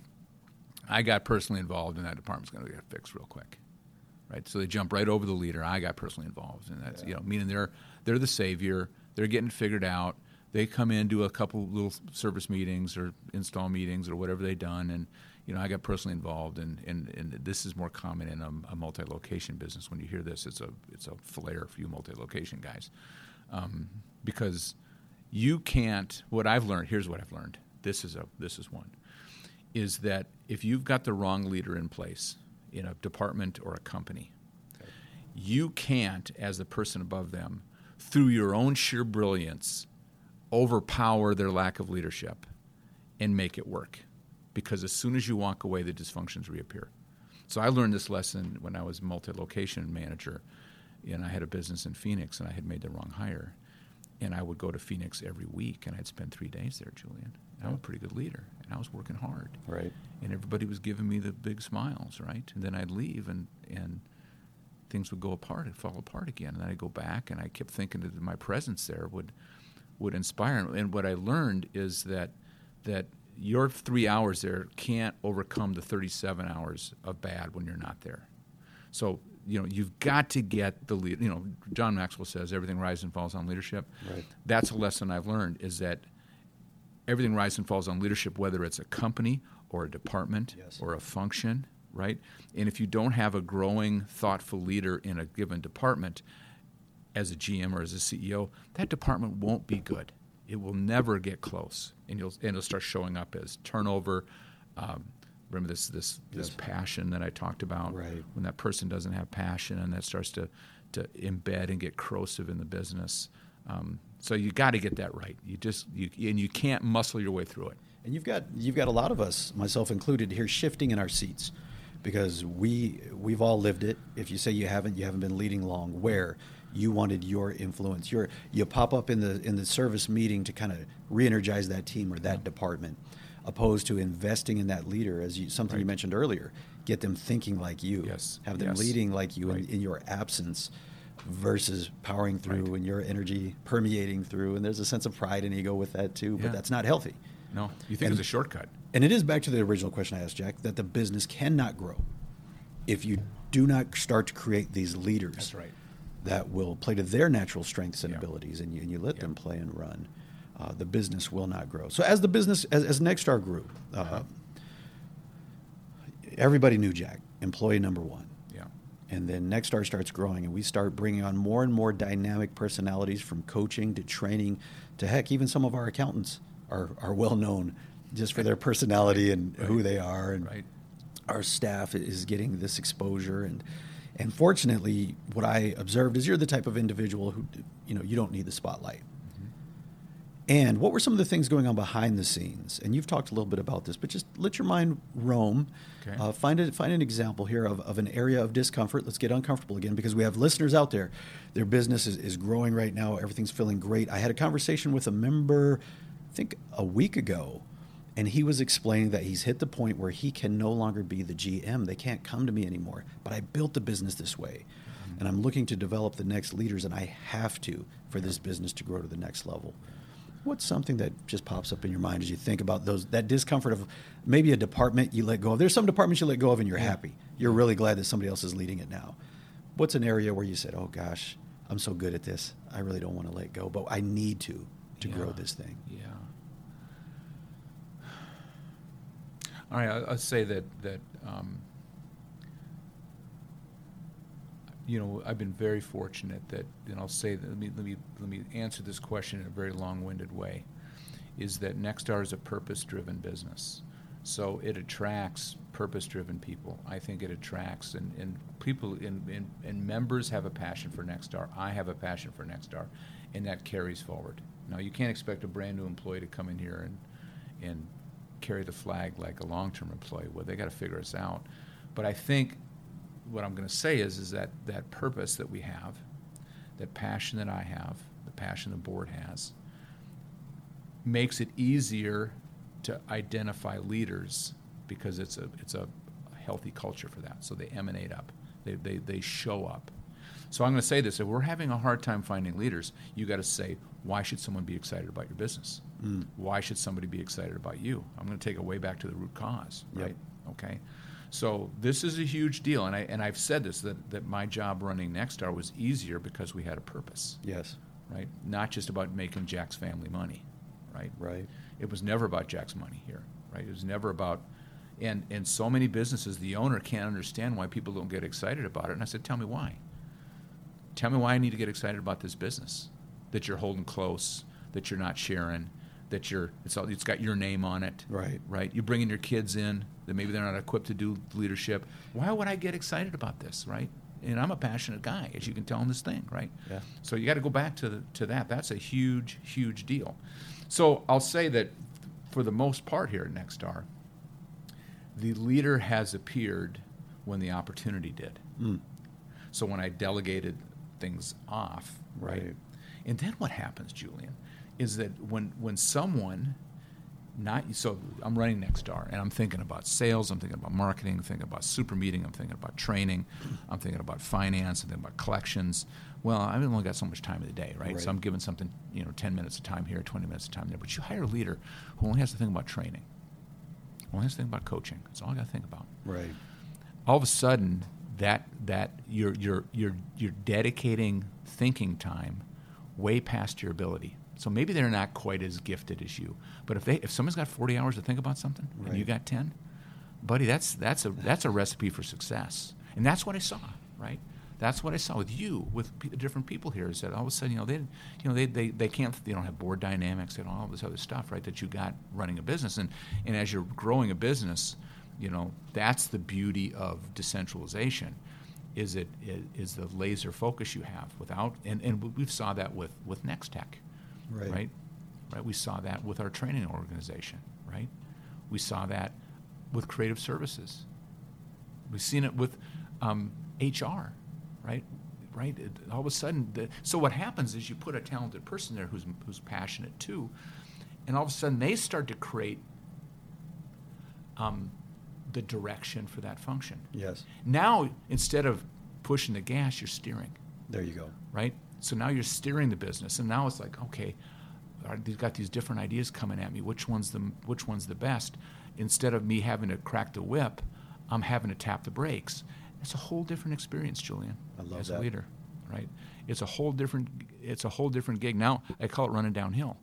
I got personally involved, and that department's going to get fixed real quick, right? So they jump right over the leader. I got personally involved, and that's yeah. you know, meaning they're they're the savior. They're getting figured out. They come in, do a couple little service meetings or install meetings or whatever they've done, and you know, I got personally involved, and and, this is more common in a, a multi-location business. When you hear this, it's a it's a flare for you multi-location guys, um, because you can't. What I've learned here's what I've learned. This is a this is one, is that if you've got the wrong leader in place in a department or a company, you can't, as the person above them, through your own sheer brilliance, overpower their lack of leadership and make it work. Because as soon as you walk away, the dysfunctions reappear. So I learned this lesson when I was multi location manager, and I had a business in Phoenix, and I had made the wrong hire. And I would go to Phoenix every week, and I'd spend three days there, Julian. And I'm a pretty good leader, and I was working hard. Right. And everybody was giving me the big smiles, right? And then I'd leave, and, and things would go apart and fall apart again. And then I'd go back, and I kept thinking that my presence there would would inspire. And what I learned is that that your three hours there can't overcome the 37 hours of bad when you're not there. So you know you've got to get the lead. You know, John Maxwell says everything rises and falls on leadership. Right. That's a lesson I've learned is that everything rises and falls on leadership, whether it's a company or a department Yes. or a function, right? And if you don't have a growing, thoughtful leader in a given department, as a GM or as a CEO, that department won't be good. It will never get close, and you'll and it'll start showing up as turnover. Um, remember this this this Yes. passion that I talked about. Right. When that person doesn't have passion, and that starts to to embed and get corrosive in the business. Um, so you got to get that right. You just you and you can't muscle your way through it. And you've got you've got a lot of us, myself included, here shifting in our seats because we we've all lived it. If you say you haven't, you haven't been leading long. Where you wanted your influence, your you pop up in the in the service meeting to kind of re-energize that team or that department, opposed to investing in that leader, as you something you mentioned earlier. Get them thinking like you. Yes. Have them Yes. leading like you Right. in, in your absence. Versus powering through Right. and your energy permeating through, and there's a sense of pride and ego with that too. But that's not healthy. No, you think And- it's a shortcut. And it is back to the original question I asked Jack that the business cannot grow if you do not start to create these leaders That's right. That will play to their natural strengths and Yeah. abilities and you, and you let Yeah. them play and run. Uh, the business will not grow. So as the business, as, as Nexstar grew, uh, Uh-huh. everybody knew Jack, employee number one. Yeah. And then Nexstar starts growing, and we start bringing on more and more dynamic personalities from coaching to training to heck, even some of our accountants are, are well known just for their personality and who they are. And Right. our staff is getting this exposure. And, and fortunately, what I observed is you're the type of individual who, you know, you don't need the spotlight. And what were some of the things going on behind the scenes? And you've talked a little bit about this, but just let your mind roam. Okay. Uh, find it. Find an example here of, of an area of discomfort. Let's get uncomfortable again because we have listeners out there. Their business is, is growing right now. Everything's feeling great. I had a conversation with a member, I think a week ago, and he was explaining that he's hit the point where he can no longer be the GM. They can't come to me anymore. But I built the business this way, mm-hmm. and I'm looking to develop the next leaders, and I have to for this business to grow to the next level. What's something that just pops up in your mind as you think about those that discomfort of maybe a department you let go of? There's some departments you let go of and you're happy. You're really glad that somebody else is leading it now. What's an area where you said, "Oh gosh, I'm so good at this. I really don't want to let go, but I need to to grow this thing." Yeah. All right, I'll, I'll say that that um, you know I've been very fortunate that, and I'll say that let me let me let me answer this question in a very long-winded way, is that Nexstar is a purpose-driven business, so it attracts purpose-driven people. I think it attracts and, and people and, and, and members have a passion for Nexstar. I have a passion for Nexstar, and that carries forward. Now you can't expect a brand new employee to come in here and and carry the flag like a long-term employee would. They got to figure us out. But I think what I'm going to say is is that that purpose that we have, that passion that I have, the passion the board has, makes it easier to identify leaders because it's a it's a healthy culture for that. So they emanate up. They they, they show up. So I'm going to say this: if we're having a hard time finding leaders, you got to say, why should someone be excited about your business? Mm. Why should somebody be excited about you? I'm going to take it way back to the root cause, Yep. right? Okay. So this is a huge deal, and I and I've said this that that my job running Nexstar was easier because we had a purpose, Yes. right? Not just about making Jack's family money, right? Right. It was never about Jack's money here, right? It was never about, And, and so many businesses, the owner can't understand why people don't get excited about it. And I said, Tell me why. Tell me why I need to get excited about this business that you're holding close, that you're not sharing, that you're it's all, it's got your name on it. Right. Right. You're bringing your kids in that maybe they're not equipped to do leadership. Why would I get excited about this? Right. And I'm a passionate guy, as you can tell in this thing, right? Yeah. So you got to go back to the, to that. That's a huge, huge deal. So I'll say that for the most part here at Nexstar, the leader has appeared when the opportunity did. Mm. So when I delegated things off, right? Right. And then what happens, Julian, is that when when someone not so I'm running Nexstar and I'm thinking about sales, I'm thinking about marketing, I'm thinking about super meeting, I'm thinking about training, I'm thinking about finance, I'm thinking about collections. Well, I've only got so much time of the day, right? Right. So I'm giving something, you know, 10 minutes of time here, 20 minutes of time there. But you hire a leader who only has to think about training, only has to think about coaching. That's all I got to think about Right. all of a sudden that that you're you're you're you're dedicating thinking time way past your ability. So maybe they're not quite as gifted as you. But if they if someone's got 40 hours to think about something and you got 10, buddy, that's that's a that's a recipe for success. And that's what I saw, right? That's what I saw with you, with p- different people here. Is that all of a sudden, you know, they, you know, they, they, they can't, they don't have board dynamics, and all this other stuff, right? That you got running a business, and and as you're growing a business, you know, that's the beauty of decentralization, is it is the laser focus you have without, and and we saw that with with Next Tech, Right. right? Right. We saw that with our training organization, right? We saw that with creative services. We've seen it with um, HR, right? Right. It- all of a sudden, the, so what happens is you put a talented person there who's who's passionate too, and all of a sudden they start to create um, the direction for that function. Yes. Now, instead of pushing the gas, you're steering There you go. right? So now you're steering the business, and now it's like, okay, they've got these different ideas coming at me. Which one's the which one's the best? Instead of me having to crack the whip, I'm having to tap the brakes. It's a whole different experience, Julian, I love as that. a leader, right? It's a whole different it's a whole different gig. Now I call it running downhill,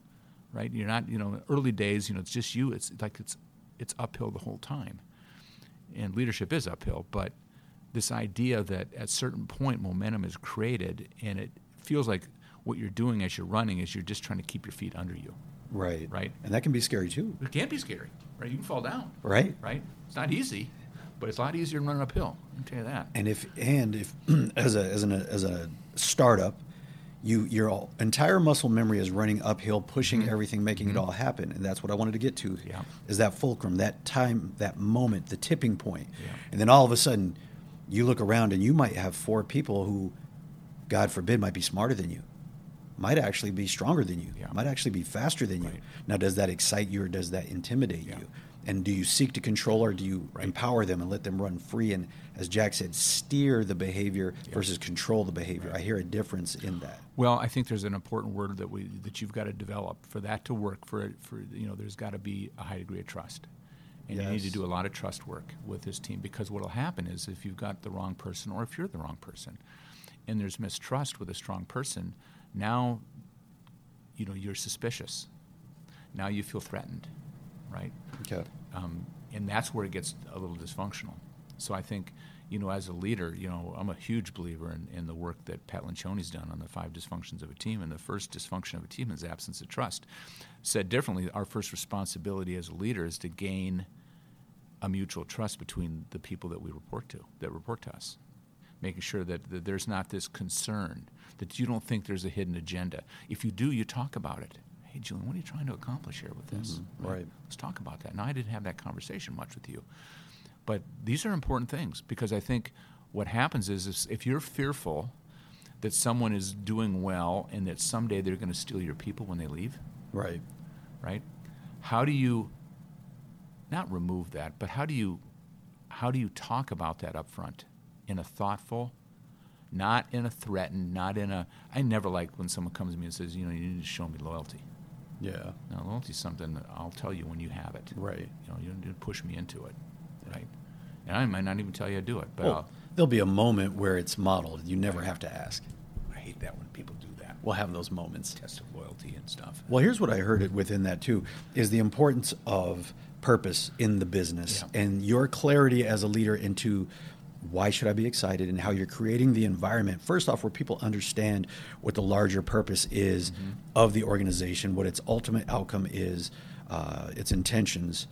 right? You're not, you know, early days, you know, it's just you. It's like it's it's uphill the whole time, and leadership is uphill, but this idea that at certain point momentum is created and it feels like what you're doing as you're running is you're just trying to keep your feet under you Right. Right. And that can be scary too. it can be scary right you can fall down Right. right it's not easy but it's a lot easier than running uphill i can tell you that And if and if as a as an as a startup, you your all- entire muscle memory is running uphill, pushing everything, making it all happen, and that's what I wanted to get to. Mm-hmm. Yeah. Is that fulcrum, that time, that moment, the tipping point, Yeah. and then all of a sudden, you look around and you might have four people who, God forbid, might be smarter than you, might actually be stronger than you, Yeah. might actually be faster than you. Right. Now, does that excite you or does that intimidate Yeah. you? And do you seek to control or do you Right. empower them and let them run free? And as Jack said, steer the behavior Yeah. versus control the behavior. I hear a difference in that. well i think there's an important word that we that you've got to develop for that to work for it for you know there's got to be a high degree of trust and you need to do a lot of trust work with this team because what will happen is if you've got the wrong person or if you're the wrong person and there's mistrust with a strong person now you know you're suspicious now you feel threatened right Okay. um, and that's where it gets a little dysfunctional. So I think, you know, as a leader, you know, I'm a huge believer in, in the work that Pat Lencioni's done on the five dysfunctions of a team. And the first dysfunction of a team is absence of trust. Said differently, our first responsibility as a leader is to gain a mutual trust between the people that we report to, that report to us. Making sure that, that there's not this concern, that you don't think there's a hidden agenda. If you do, you talk about it. Hey, Julian, what are you trying to accomplish here with this? Mhm, right. Let's talk about that. Now, I didn't have that conversation much with you, but these are important things because I think what happens is, is if you're fearful that someone is doing well and that someday they're going to steal your people when they leave, Right. right? How do you not remove that, but how do you how do you talk about that up front in a thoughtful, not in a threatened, not in a I never like when someone comes to me and says, you know, you need to show me loyalty. Yeah. Now, loyalty is something that I'll tell you when you have it. Right. You know, you don't need to push me into it, right? And I might not even tell you to do it, but Well, I'll, there'll be a moment where it's modeled. You never have to ask. I hate that when people do that. We'll have those moments. Test of loyalty and stuff. Well, here's what I heard it within that too: is the importance of purpose in the business Yeah. and your clarity as a leader into why should I be excited and how you're creating the environment first off where people understand what the larger purpose is Mm-hmm. of the organization, what its ultimate outcome is, uh, its intentions,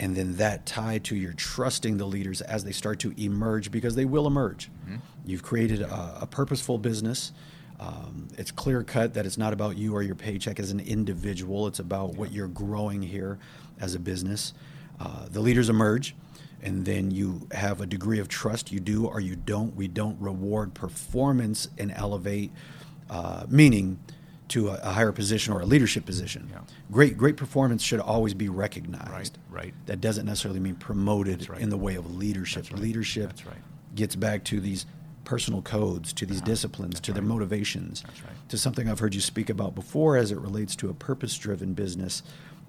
and then that tied to your trusting the leaders as they start to emerge because they will emerge. Mm-hmm. You've created a, a purposeful business. Um, it's clear cut that it's not about you or your paycheck as an individual. It's about what you're growing here as a business. Uh, the leaders emerge, and then you have a degree of trust. You do or you don't. We don't reward performance and elevate, uh, meaning to a, a higher position or a leadership position. Yeah. Great, great performance should always be recognized. Right, right. That doesn't necessarily mean promoted right. in the way of leadership. Right. Leadership right. gets back to these personal codes, to these disciplines, That's to their motivations, That's right. to something I've heard you speak about before as it relates to a purpose-driven business.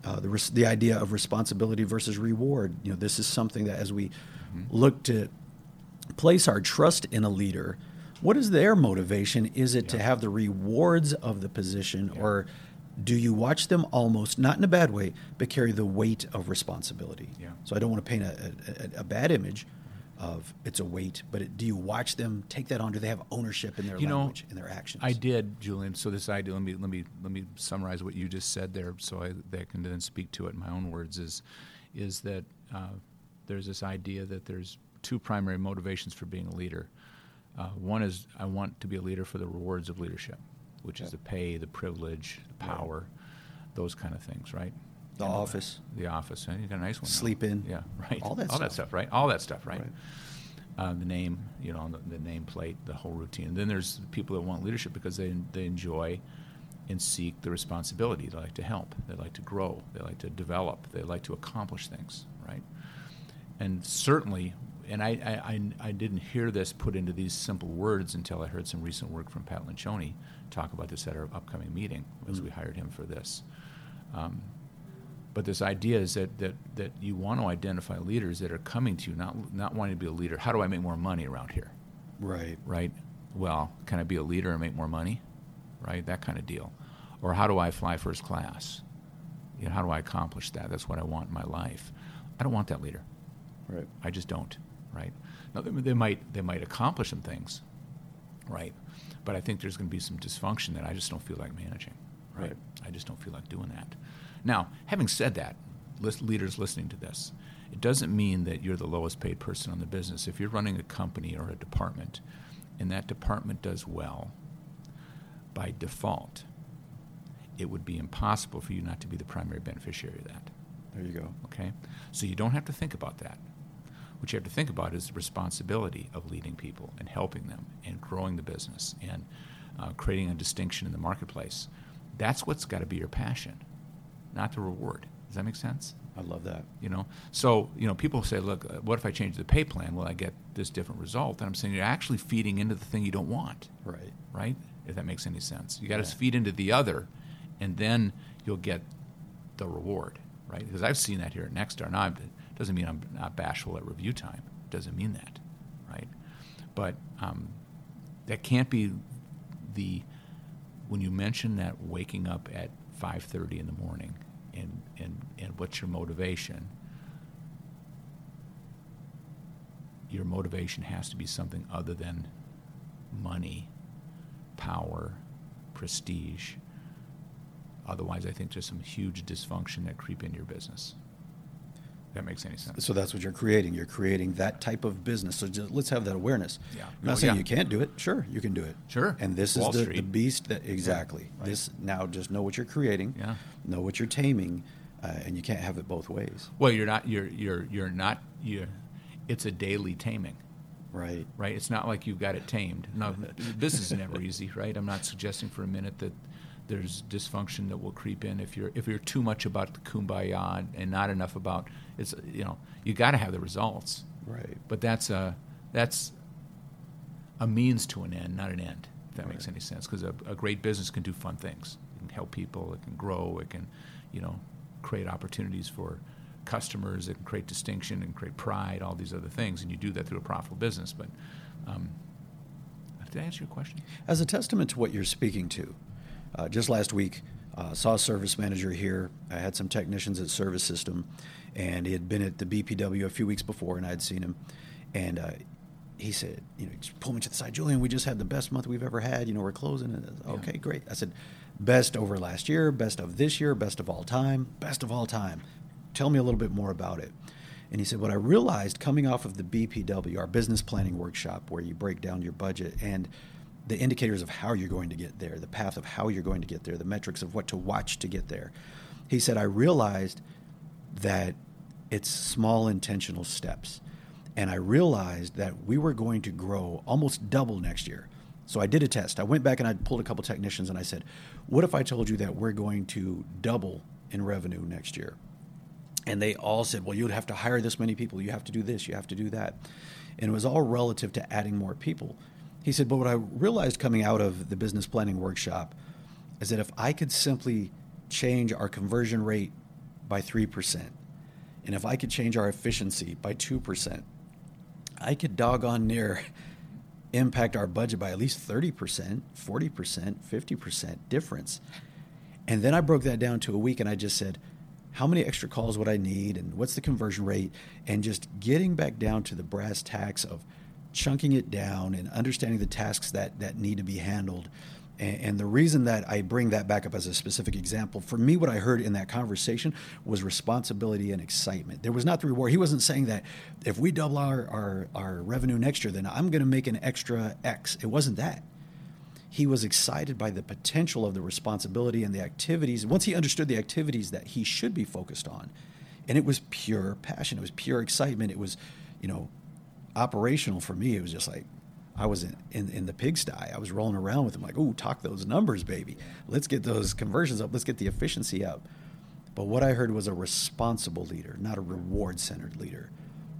Uh, the, res- the idea of responsibility versus reward. You know, this is something that as we Mm-hmm. look to place our trust in a leader, what is their motivation? Is it to have the rewards of the position, Yeah. or do you watch them almost, not in a bad way, but carry the weight of responsibility? Yeah. So I don't want to paint a, a, a bad image of it's a weight, but it, do you watch them take that on? Do they have ownership in their You know, language, in their actions? I did, Julian. So this idea, let me let me let me summarize what you just said there, so I that I can then speak to it in my own words. Is is that uh, there's this idea that there's two primary motivations for being a leader. Uh, one is I want to be a leader for the rewards of leadership, which is the pay, the privilege, the power, those kind of things, right? The You know, office. The office. You got a nice one. now. Sleep in. Yeah, right. All that All that stuff. stuff, right? All that stuff, right? Right. uh, the name, you know, the, the name plate, the whole routine. And then there's people that want leadership because they they enjoy and seek the responsibility. They like to help. They like to grow. They like to develop. They like to accomplish things, right? And certainly, and I, I, I, didn't hear this put into these simple words until I heard some recent work from Pat Lencioni talk about this at our upcoming meeting as we hired him for this. Um, but this idea is that, that, that you want to identify leaders that are coming to you, not, not wanting to be a leader. How do I make more money around here? right. Right? Well, can I be a leader and make more money? Right? That kind of deal. Or how do I fly first class? You know, how do I accomplish that? That's what I want in my life. I don't want that leader. Right. I just don't. Right? Now, they, they might they might accomplish some things, right? But I think there's going to be some dysfunction that I just don't feel like managing. Right? Right. I just don't feel like doing that. Now, having said that, leaders listening to this, it doesn't mean that you're the lowest paid person on the business. If you're running a company or a department, and that department does well, by default, it would be impossible for you not to be the primary beneficiary of that. There you go. Okay? So you don't have to think about that. What you have to think about is the responsibility of leading people and helping them and growing the business and uh, creating a distinction in the marketplace. That's what's got to be your passion, not the reward. Does that make sense? I love that. You know, so you know, people say, "Look, uh, what if I change the pay plan? Will I get this different result?" And I'm saying you're actually feeding into the thing you don't want Right. right? If that makes any sense. You got to Yeah. feed into the other, and then you'll get the reward, right? Because I've seen that here at Nexstar. Now, it doesn't mean I'm not bashful at review time. It doesn't mean that, right? But um, that can't be the when you mention that waking up at 5:30 in the morning and and and what's your motivation your motivation has to be something other than money, power, prestige. Otherwise, I think there's some huge dysfunction that creep into your business. That makes any sense. So that's what you're creating. You're creating that type of business. So just, let's have that awareness. Yeah. I'm not Oh, saying yeah. you can't do it. Sure, you can do it. Sure. And this Wall is the, the beast that exactly. right. This now just know what you're creating. Yeah. Know what you're taming, uh, and you can't have it both ways. Well, you're not. You're you're you're not. You. It's a daily taming. Right. right? It's not like you've got it tamed. No, this is never easy, right? I'm not suggesting for a minute that there's dysfunction that will creep in if you're if you're too much about the kumbaya and not enough about it's you know you got to have the results, Right. but that's a that's a means to an end, not an end. If that makes any sense, because a, a great business can do fun things. It can help people. It can grow. It can, you know, create opportunities for customers. It can create distinction and create pride. All these other things, and you do that through a profitable business. But um, did I answer your question? As a testament to what you're speaking to, uh, just last week, Uh, saw a service manager here. I had some technicians at Service System, and he had been at the BPW a few weeks before, and I had seen him. And uh, he said, you know, just pull me to the side, Julian. We just had the best month we've ever had. You know, we're closing. And said, okay, great. I said, best over last year, best of this year, best of all time, best of all time. Tell me a little bit more about it. And he said, What I realized coming off of the BPW, our business planning workshop, where you break down your budget and the indicators of how you're going to get there, the path of how you're going to get there, the metrics of what to watch to get there. He said, I realized that it's small intentional steps. And I realized that we were going to grow almost double next year. So I did a test. I went back and I pulled a couple technicians and I said, What if I told you that we're going to double in revenue next year? And they all said, Well, you'd have to hire this many people. You have to do this. You have to do that. And it was all relative to adding more people. He said, But what I realized coming out of the business planning workshop is that if I could simply change our conversion rate by 3%, and if I could change our efficiency by 2%, I could doggone near impact our budget by at least 30%, 40%, 50% difference. And then I broke that down to a week and I just said, how many extra calls would I need and what's the conversion rate? And just getting back down to the brass tacks of chunking it down and understanding the tasks that, that need to be handled. And, the reason that I bring that back up as a specific example, for me, what I heard in that conversation was responsibility and excitement. There was not the reward. He wasn't saying that if we double our, our, our revenue next year, then I'm going to make an extra X. It wasn't that he was excited by the potential of the responsibility and the activities. Once he understood the activities that he should be focused on, and it was pure passion, it was pure excitement, it was, you know, operational for me. It was just like I was in, in, in the pigsty. I was rolling around with him like, "Ooh, talk those numbers, baby. Let's get those conversions up. Let's get the efficiency up." But what I heard was a responsible leader, not a reward-centered leader.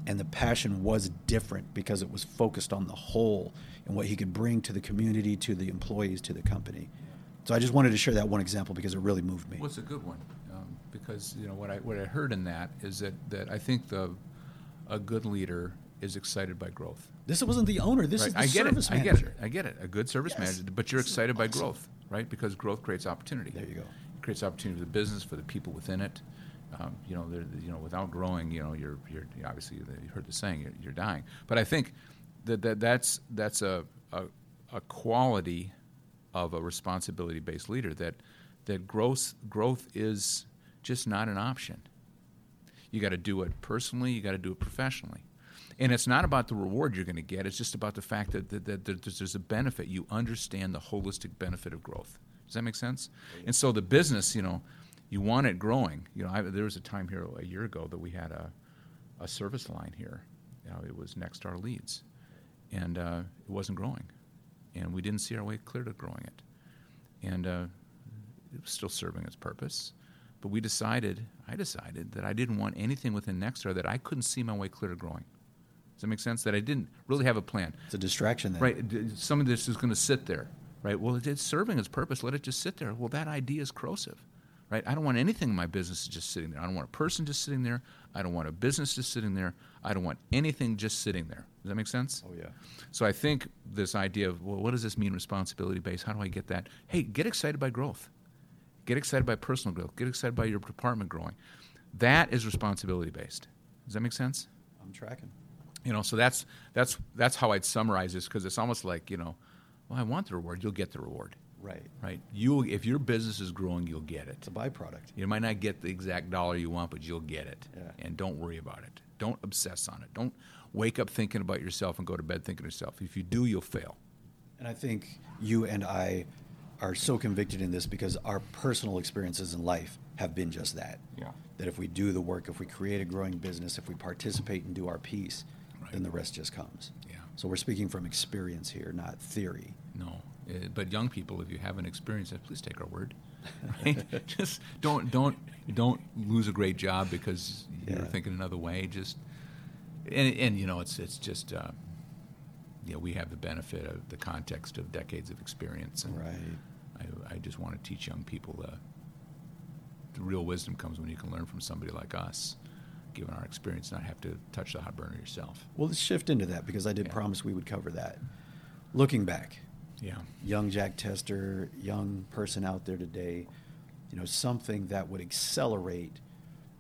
And the passion was different because it was focused on the whole and what he could bring to the community, to the employees, to the company. So I just wanted to share that one example because it really moved me. Well, it's a good one um, because you know what I what I heard in that is that that I think the a good leader is excited by growth. This wasn't the owner. This right? is the I get service it. manager. I get it. I get it. A good service Yes. manager, but you're excited by growth, right? Because growth creates opportunity. There you go. It creates opportunity for the business, for the people within it. Um, you know, you know, without growing, you know, you're, you're obviously you heard the saying, you're, you're dying. But I think that, that that's that's a, a a quality of a responsibility-based leader that that growth growth is just not an option. You got to do it personally. You got to do it professionally. And it's not about the reward you're going to get. It's just about the fact that, that, that there's there's a benefit. You understand the holistic benefit of growth. Does that make sense? And so the business, you know, you want it growing. You know, I, there was a time here a year ago that we had a, a service line here. You know, it was Nexstar leads, and uh, it wasn't growing, and we didn't see our way clear to growing it, and uh, it was still serving its purpose. But we decided, I decided that I didn't want anything within Nexstar that I couldn't see my way clear to growing. Does that make sense? That I didn't really have a plan. It's a distraction then. Right. Some of this is going to sit there. Right. Well, it's serving its purpose. Let it just sit there. Well, that idea is corrosive. Right. I don't want anything in my business just sitting there. I don't want a person just sitting there. I don't want a business just sitting there. I don't want anything just sitting there. Does that make sense? Oh, yeah. So I think this idea of well, what does this mean, responsibility based? How do I get that? Hey, get excited by growth. Get excited by personal growth. Get excited by your department growing. That is responsibility based. Does that make sense? I'm tracking. You know, so that's that's that's how I'd summarize this because it's almost like you know, well, I want the reward. You'll get the reward, Right. right? You, if your business is growing, you'll get it. It's a byproduct. You might not get the exact dollar you want, but you'll get it. Yeah. And don't worry about it. Don't obsess on it. Don't wake up thinking about yourself and go to bed thinking of yourself. If you do, you'll fail. And I think you and I are so convicted in this because our personal experiences in life have been just that. Yeah. That if we do the work, if we create a growing business, if we participate and do our piece, Then the rest just comes. Yeah. So we're speaking from experience here, not theory. No, Uh, but young people, if you haven't experienced it, please take our word. Right? Just don't don't don't lose a great job because you're Yeah. thinking another way. Just and and you know it's it's just uh, you know we have the benefit of the context of decades of experience, and Right. I, I just want to teach young people uh, the real wisdom comes when you can learn from somebody like us, given our experience, not have to touch the hot burner yourself. Well, let's shift into that because I did Yeah. promise we would cover that. Looking back, Yeah. young Jack Tester, young person out there today, you know, something that would accelerate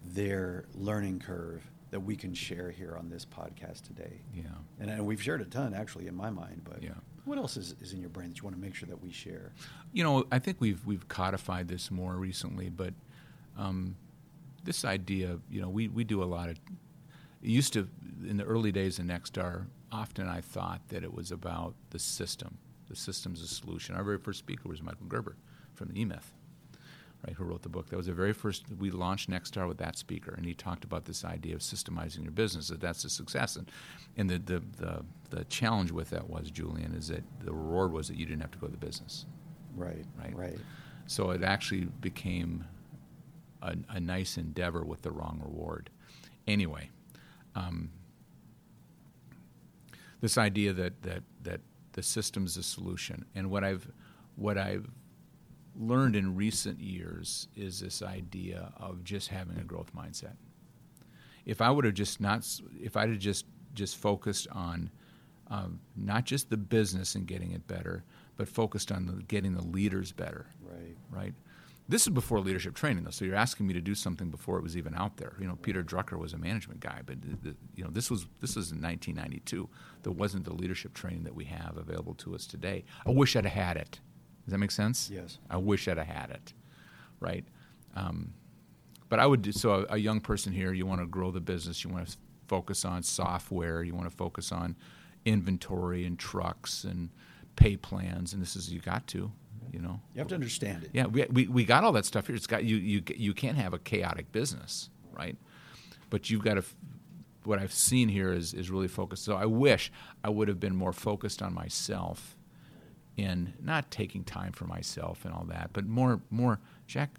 their learning curve that we can share here on this podcast today. Yeah. And, and we've shared a ton actually in my mind, but Yeah. what else is, is in your brain that you want to make sure that we share? You know, I think we've we've codified this more recently, but um, this idea, you know, we, we do a lot of. Used to, in the early days of Nexstar, often I thought that it was about the system. The system's a solution. Our very first speaker was Michael Gerber from the eMyth, right, who wrote the book. That was the very first, we launched Nexstar with that speaker, and he talked about this idea of systemizing your business, that that's a success. And, and the, the, the, the challenge with that was, Julian, is that the reward was that you didn't have to go to the business. Right, Right. right. So it actually became a, a nice endeavor with the wrong reward. Anyway, um, this idea that, that, that the system's the solution, and what I've what I've learned in recent years is this idea of just having a growth mindset. If I would have just not, if I'd have just just focused on um, not just the business and getting it better, but focused on the, getting the leaders better, Right. right? This is before leadership training, though. So you're asking me to do something before it was even out there. You know, Peter Drucker was a management guy, but the, you know, this was this was in 1992. There wasn't the leadership training that we have available to us today. I wish I'd have had it. Does that make sense? Yes. I wish I'd have had it, right? Um, but I would do, so. A, a young person here, you want to grow the business. You want to focus on software. You want to focus on inventory and trucks and pay plans. And this is you got to, you know. You have to understand it. Yeah, we, we, we got all that stuff here. It's got you you you can't have a chaotic business, right? But you've got to. What I've seen here is is really focused. So I wish I would have been more focused on myself, in not taking time for myself and all that, but more more Jack.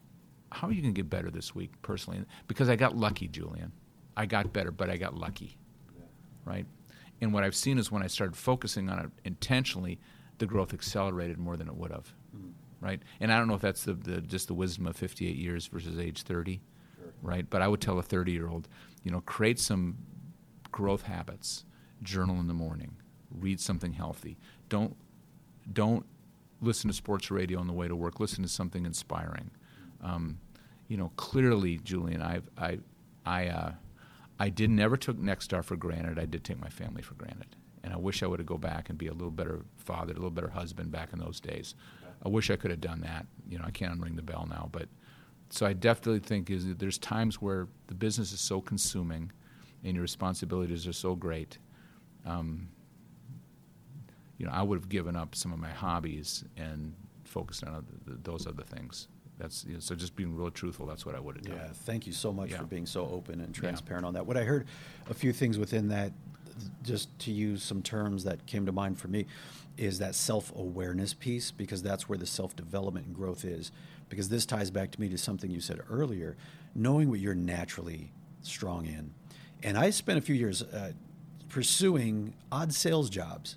How are you going to get better this week personally? Because I got lucky, Julian. I got better, but I got lucky, right? And what I've seen is when I started focusing on it intentionally, the growth accelerated more than it would have right? And I don't know if that's the, the just the wisdom of 58 years versus age 30, right? But I would tell a 30 year old, you know, create some growth habits, journal in the morning, read something healthy. Don't don't listen to sports radio on the way to work. Listen to something inspiring. Um, you know, clearly, Julian, I've I I uh, I did never took Nexstar for granted. I did take my family for granted, and I wish I would have go back and be a little better father, a little better husband back in those days. I wish I could have done that. You know, I can't unring the bell now, but so I definitely think is that there's times where the business is so consuming, and your responsibilities are so great. Um, you know, I would have given up some of my hobbies and focused on other, those other things. That's you know, so just being real truthful. That's what I would have done. Yeah, thank you so much Yeah. for being so open and transparent on that. What I heard, a few things within that, just to use some terms that came to mind for me, is that self awareness piece, because that's where the self development and growth is. Because this ties back to me to something you said earlier knowing what you're naturally strong in. And I spent a few years uh, pursuing odd sales jobs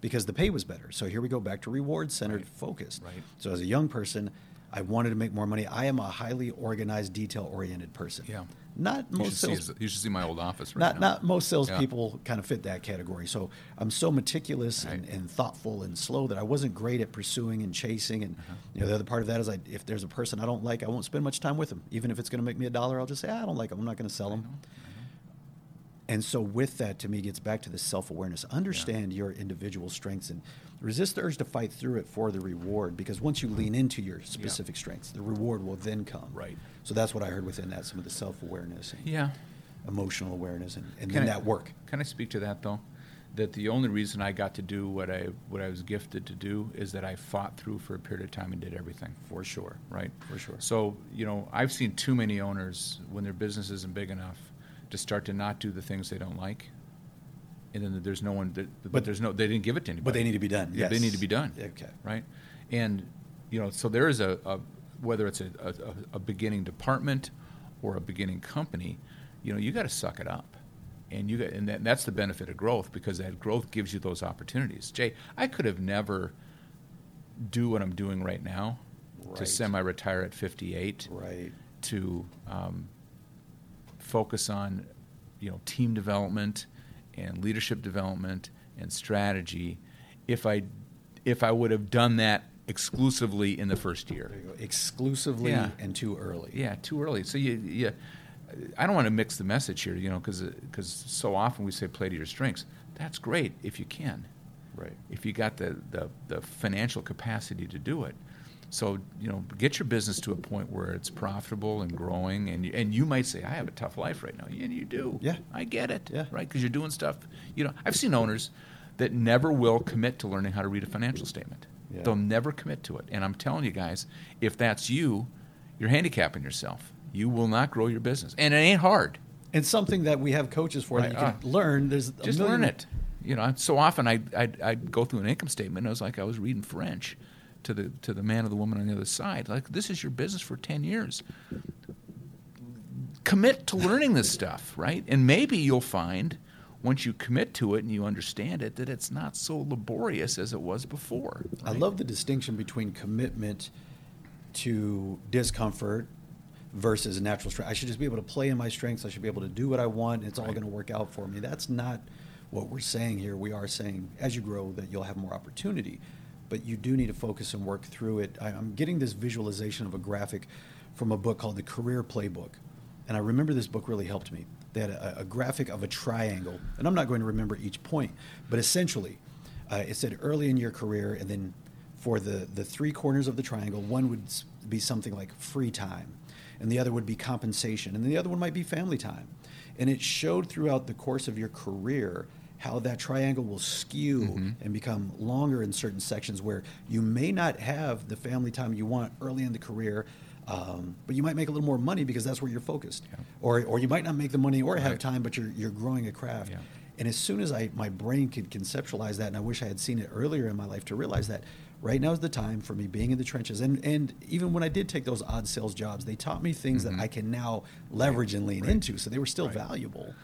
because the pay was better. So here we go back to reward centered Right. focus. Right. So as a young person, I wanted to make more money. I am a highly organized, detail oriented person. Yeah. Not most see sales. his, you should see my old office right Not, now. not most Yeah. salespeople kind of fit that category. So I'm so meticulous and, Right. and thoughtful and slow that I wasn't great at pursuing and chasing. And Uh-huh. you know, the other part of that is, I, if there's a person I don't like, I won't spend much time with them. Even if it's going to make me a dollar, I'll just say, "Ah, I don't like them. I'm not going to sell them. And so, with that, to me, gets back to the self awareness. Understand your individual strengths and resist the urge to fight through it for the reward. Because once you lean into your specific strengths, the reward will then come. Right. So that's what I heard within that. Some of the self awareness, and Yeah. emotional awareness, and, and Can then I- that work. Can I speak to that though? That the only reason I got to do what I what I was gifted to do is that I fought through for a period of time and did everything. For sure. Right. For sure. So you know, I've seen too many owners when their business isn't big enough to start to not do the things they don't like, and then there's no one. That, but, But- there's no. They didn't give it to anybody. But they need to be done. Yeah, they need to be done. Okay. Right. And you know, so there is a, a whether it's a, a, a beginning department or a beginning company, you know, you got to suck it up. And you got, and that, that's the benefit of growth because that growth gives you those opportunities. Jay, I could have never do what I'm doing right now to semi-retire at 58 Right. to um, focus on you know team development and leadership development and strategy if i if i would have done that exclusively in the first year. There you go. Exclusively Yeah. and too early. Yeah, too early. So you, you I don't want to mix the message here, you know, because so often we say play to your strengths. That's great if you can, Right. if you got the, the, the financial capacity to do it. So you know, get your business to a point where it's profitable and growing, and you, and you might say, "I have a tough life right now." And you do. Yeah. I get it. Yeah. Right, because you're doing stuff. You know, I've seen owners that never will commit to learning how to read a financial statement. Yeah. They'll never commit to it. And I'm telling you guys, if that's you, you're handicapping yourself. You will not grow your business, and it ain't hard. And something that we have coaches for that you can uh, learn. There's a Just million- learn it. You know, so often I I'd, I'd go through an income statement. and It was like I was reading French to the to the man or the woman on the other side. Like this is your business for ten years. Commit to learning this stuff, right? And maybe you'll find once you commit to it and you understand it that it's not so laborious as it was before. I love the distinction between commitment to discomfort versus natural strength. I should just be able to play in my strengths. I should be able to do what I want. And it's all Right. going to work out for me. That's not what we're saying here. We are saying as you grow that you'll have more opportunity, but you do need to focus and work through it. I, I'm getting this visualization of a graphic from a book called The Career Playbook. And I remember this book really helped me. They had a, a graphic of a triangle, and I'm not going to remember each point, but essentially, uh, it said early in your career, and then for the, the three corners of the triangle, one would be something like free time, and the other would be compensation, and the other one might be family time. And it showed throughout the course of your career how that triangle will skew and become longer in certain sections where you may not have the family time you want early in the career. Um, but you might make a little more money because that's where you're focused, Yeah. or, or you might not make the money or have Right. time, but you're you're growing a craft. Yeah. And as soon as I my brain could conceptualize that, and I wish I had seen it earlier in my life to realize that right now is the time for me being in the trenches. And and even when I did take those odd sales jobs, they taught me things that I can now leverage and lean Mm-hmm. Right. into. So they were still Right. valuable.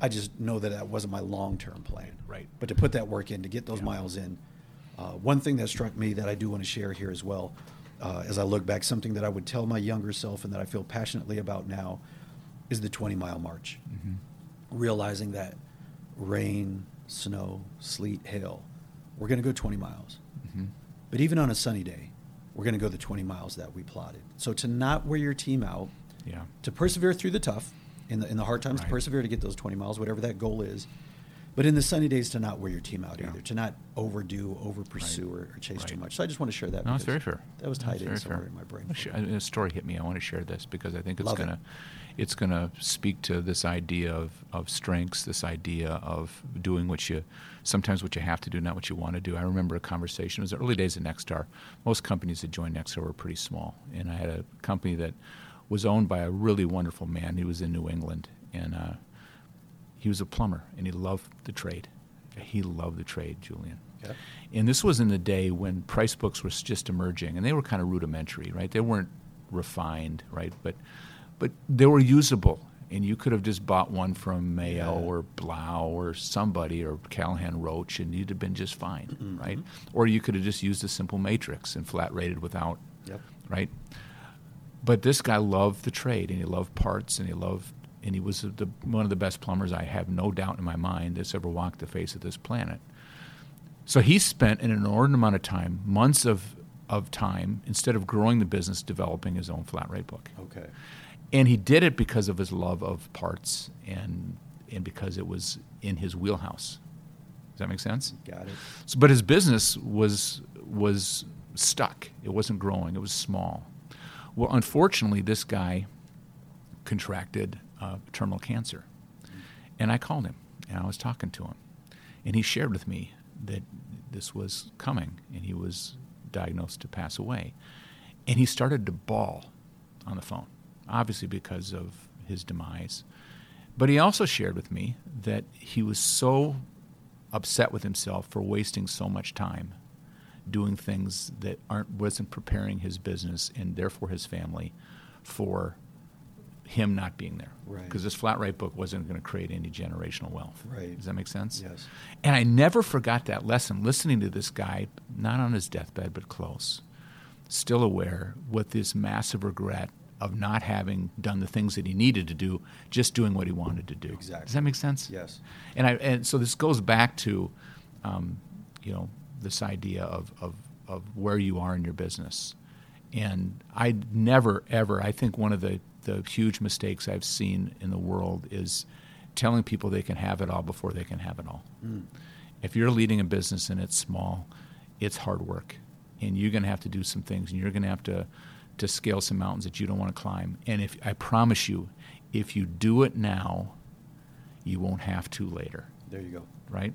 I just know that that wasn't my long term plan. Right. But to put that work in, to get those Yeah. miles in, uh, one thing that struck me that I do want to share here as well, uh, as I look back, something that I would tell my younger self and that I feel passionately about now, is the 20 mile march. Realizing that rain, snow, sleet, hail, we're going to go 20 miles. But even on a sunny day, we're going to go the 20 miles that we plotted. So to not wear your team out, Yeah. to persevere through the tough, in the in the hard times, Right. to persevere to get those 20 miles, whatever that goal is. But in the sunny days, to not wear your team out Yeah. either, to not overdo, over pursue, or, or chase too much. So I just want to share that. No, because very fair. That was That's tied in somewhere fair. in my brain. A story hit me. I want to share this because I think it's Love gonna, it's gonna speak to this idea of, of strengths, this idea of doing what you, sometimes what you have to do, not what you want to do. I remember a conversation. It was the early days of Nexstar. Most companies that joined Nexstar were pretty small, and I had a company that was owned by a really wonderful man. He was in New England, and uh, he was a plumber, and he loved the trade. He loved the trade, Julian. Okay. And this was in the day when price books were just emerging, and they were kind of rudimentary, right? They weren't refined, right? But but they were usable, and you could have just bought one from Mayo Yeah. or Blau or somebody or Callahan Roach, and you'd have been just fine, Mm-hmm. right? Or you could have just used a simple matrix and flat rated without, Yep. right? But this guy loved the trade, and he loved parts, and he loved, and he was the, one of the best plumbers I have no doubt in my mind that's ever walked the face of this planet. So he spent an inordinate amount of time, months of of time, instead of growing the business, developing his own flat rate book. Okay. And he did it because of his love of parts and and because it was in his wheelhouse. Does that make sense? Got it. So, but his business was was stuck. It wasn't growing. It was small. Well, unfortunately, this guy contracted uh, terminal cancer, and I called him and I was talking to him, and he shared with me that this was coming, and he was diagnosed to pass away, and he started to bawl on the phone, obviously because of his demise. But he also shared with me that he was so upset with himself for wasting so much time doing things that aren't wasn't preparing his business and therefore his family for him not being there. Right. Because this flat rate book wasn't going to create any generational wealth. Right. Does that make sense? Yes. And I never forgot that lesson listening to this guy, not on his deathbed, but close, still aware with this massive regret of not having done the things that he needed to do, just doing what he wanted to do. Exactly. Does that make sense? Yes. And I and so this goes back to, um, you know, this idea of, of of where you are in your business. And I never, ever, I think one of the, the huge mistakes I've seen in the world is telling people they can have it all before they can have it all. Mm. If you're leading a business and it's small, it's hard work. And you're going to have to do some things and you're going to have to, to scale some mountains that you don't want to climb. And if I promise you, if you do it now, you won't have to later. There you go. Right?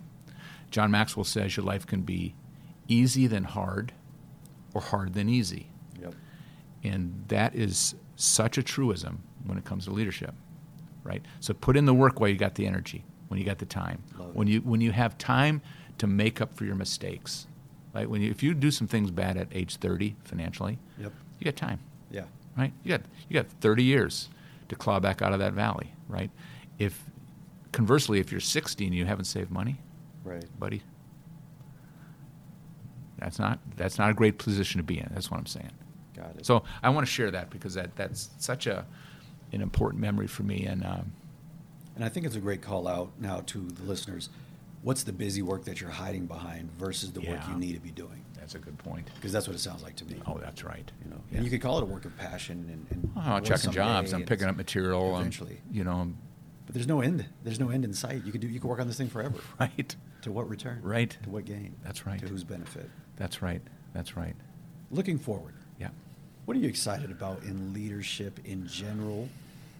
John Maxwell says your life can be easy than hard or hard than easy. Yep. And that is such a truism when it comes to leadership, right? So put in the work while you got the energy, when you got the time, Love when you when you have time to make up for your mistakes, right? When you, if you do some things bad at age 30 financially, Yep. you got time, Yeah. right? You got you got 30 years to claw back out of that valley, right? If conversely, if you're 60 and you haven't saved money, Right. buddy, that's not that's not a great position to be in. That's what I'm saying. Got it. So I want to share that because that that's such a an important memory for me. And um, And I think it's a great call out now to the listeners. What's the busy work that you're hiding behind versus the work you need to be doing? that's a good point. Because that's what it sounds like to me. Oh, that's right. You know, Yeah. and you could call it a work of passion and, and Oh, I'm checking jobs. I'm picking up material. eventually. I'm, you know, I'm- But there's no end. There's no end in sight. You could do. You could work on this thing forever. right. To what return? Right. To what gain? That's right. To whose benefit? That's right. That's right. Looking forward, Yeah. what are you excited about in leadership in general?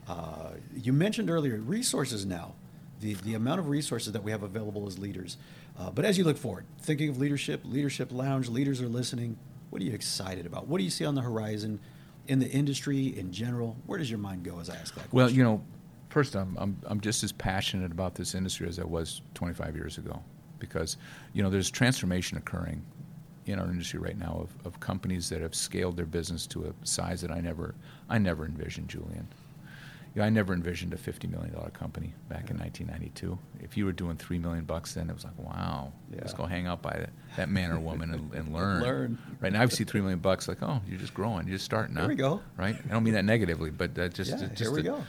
Uh, you mentioned earlier resources now, the, the amount of resources that we have available as leaders. Uh, but as you look forward, thinking of leadership, leadership lounge, leaders are listening. What are you excited about? What do you see on the horizon in the industry in general? Where does your mind go as I ask that question? Well, you know, first, I'm, I'm, I'm just as passionate about this industry as I was 25 years ago because, you know, there's transformation occurring in our industry right now of, of companies that have scaled their business to a size that I never, I never envisioned, Julian. You know, I never envisioned a $50 million company back in 1992. If you were doing three million bucks then, it was like, wow, let's go hang out by that, that man or woman and, and learn. Learn. Right now, I see three million bucks, like, oh, you're just growing, you're just starting. Out. There we go. Right? I don't mean that negatively, but that just, Yeah, just here we a- go.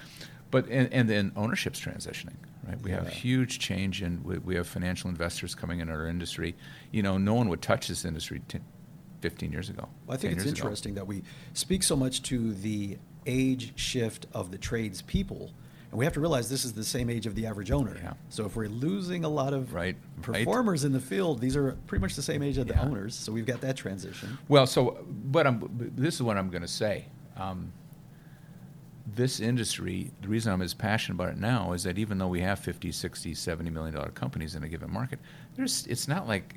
But and, and then ownership's transitioning, right? We have Yeah. huge change, and we, we have financial investors coming in our industry. You know, no one would touch this industry t- 15 years ago. Well, I think it's years ago. interesting that we speak so much to the age shift of the tradespeople, and we have to realize this is the same age of the average owner. Yeah. So if we're losing a lot of Right, right. performers in the field, these are pretty much the same age of the owners. So we've got that transition. Well, so but I'm, this is what I'm going to say. Um, this industry, the reason I'm as passionate about it now is that even though we have 50, 60, 70 million dollar companies in a given market, there's it's not like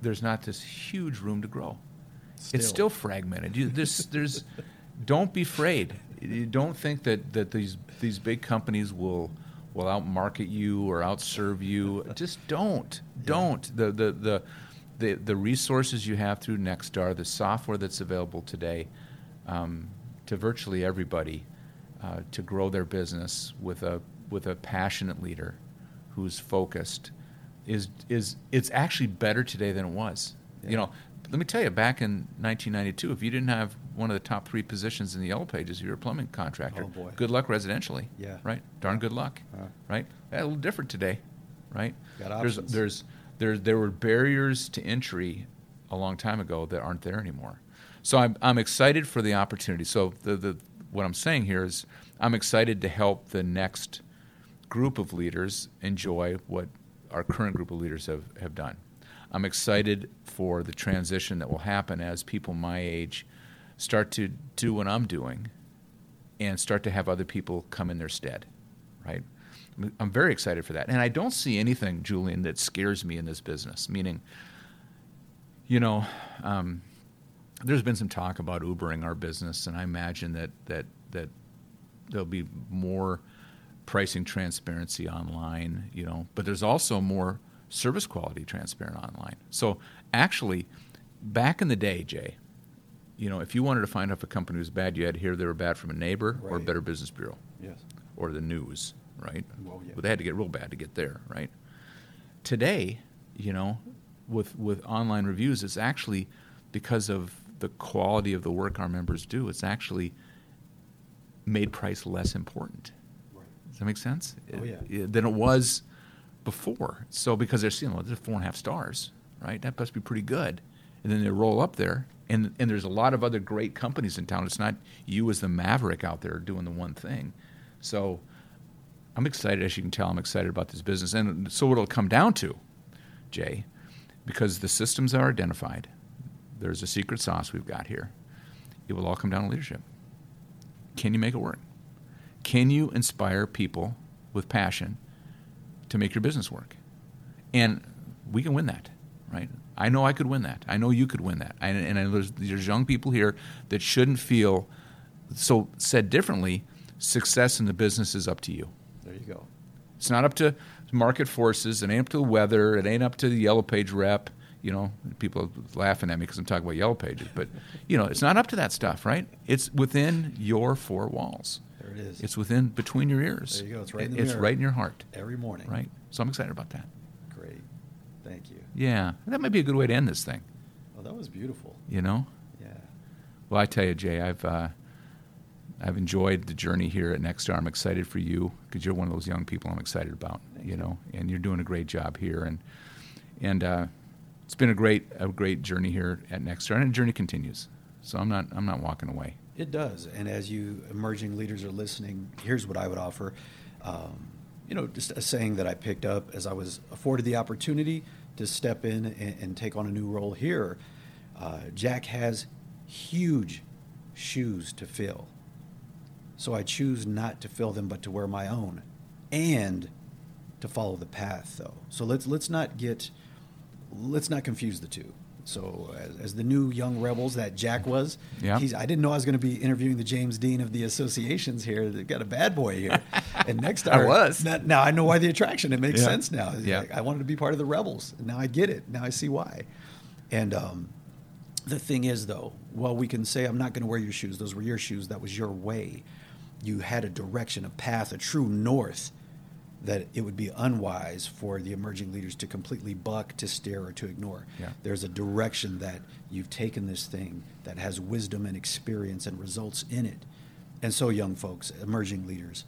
there's not this huge room to grow. It's Still. still fragmented. You, this, there's, don't be afraid. You don't think that, that these these big companies will will outmarket you or outserve you. Just don't. Don't. The, the the the the resources you have through Nexstar, the software that's available today, um, to virtually everybody, uh, to grow their business with a with a passionate leader, who's focused, is is it's actually better today than it was. Yeah. You know, let me tell you, back in 1992, if you didn't have one of the top three positions in the yellow pages, you were a plumbing contractor. Oh, boy. Good luck residentially. Yeah. Right. Darn good luck. Uh. Right. That's a little different today. Right. Got there's there's there there were barriers to entry a long time ago that aren't there anymore. So I'm I'm excited for the opportunity. So the the what I'm saying here is I'm excited to help the next group of leaders enjoy what our current group of leaders have, have done. I'm excited for the transition that will happen as people my age start to do what I'm doing and start to have other people come in their stead, right? I'm- very excited for that. And I don't see anything, Julian, that scares me in this business, meaning, you know, um, there's been some talk about Ubering our business, and I imagine that, that, that there'll be more pricing transparency online, you know, but there's also more service quality transparent online. So actually, back in the day, Jay, you know, if you wanted to find out if a company was bad, you had to hear they were bad from a neighbor or a Better Business Bureau Yes. or the news, right? Well, yeah. But they had to get real bad to get there, right? Today, you know, with with online reviews, it's actually because of the quality of the work our members do. It's actually made price less important. Right. Does that make sense? Oh, yeah. It- than it was before. So because they're seeing, well, there's four and a half stars, right? That must be pretty good. and then they roll up there. And, and there's a lot of other great companies in town. It's not you as the maverick out there doing the one thing. So I'm excited, as you can tell, I'm excited about this business. And so what it'll come down to, Jay, because the systems are identified, there's a secret sauce we've got here. It will all come down to leadership. Can you make it work? Can you inspire people with passion to make your business work? And we can win that, right? I know I could win that. I know you could win that. And, and there's, there's young people here that shouldn't feel so. Said differently, success in the business is up to you. There you go. It's not up to market forces. It ain't up to the weather. It ain't up to the yellow page rep. You know, people are laughing at me because I'm talking about yellow pages. But you know, it's not up to that stuff, right? It's within your four walls. There it is. It's within between your ears. There you go. It's right in the It's mirror. right in your heart, Every morning. right? So I'm excited about that. Great. Thank you. Yeah, that might be a good way to end this thing. Oh, that was beautiful. You know. Yeah. Well, I tell you, Jay, I've uh, I've enjoyed the journey here at Nexstar. I'm excited for you because you're one of those young people I'm excited about. You. know, and you're doing a great job here, and and uh, it's been a great a great journey here at Nexstar, and the journey continues. So I'm not I'm not walking away. It does. And as you emerging leaders are listening, here's what I would offer. Um, you know, just a saying that I picked up as I was afforded the opportunity to step in and, and take on a new role here. Uh, Jack has huge shoes to fill. So I choose not to fill them, but to wear my own and to follow the path, though. So let's, let's not get, let's not confuse the two. So as, as the new young rebels that Jack was, Yeah. he's, I didn't know I was going to be interviewing the James Dean of the associations here. They've got a bad boy here. And next I was. Now, now I know why the attraction. It makes Yeah. sense now. Yeah. Like, I wanted to be part of the rebels. Now I get it. Now I see why. And um, the thing is, though, while we can say, I'm not going to wear your shoes, those were your shoes, that was your way. You had a direction, a path, a true north that it would be unwise for the emerging leaders to completely buck, to stare, or to ignore. Yeah. There's a direction that you've taken this thing that has wisdom and experience and results in it. And so, young folks, emerging leaders,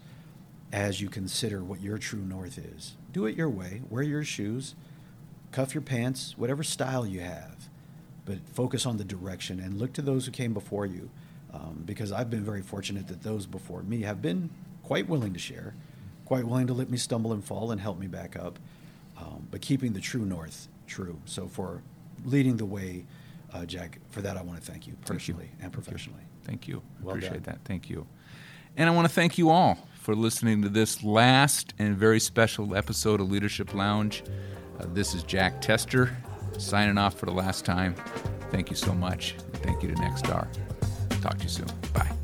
as you consider what your true north is, do it your way. Wear your shoes, cuff your pants, whatever style you have, but focus on the direction and look to those who came before you. Um, because I've been very fortunate that those before me have been quite willing to share, quite willing to let me stumble and fall and help me back up, um, but keeping the true north true. So, for leading the way, uh, Jack, for that I want to thank you Thank you. personally and Thank you. professionally. Thank you. Well Appreciate done. that. Thank you. And I want to thank you all for listening to this last and very special episode of Leadership Lounge. Uh, this is Jack Tester signing off for the last time. Thank you so much. Thank you to Nexstar. Talk to you soon. Bye.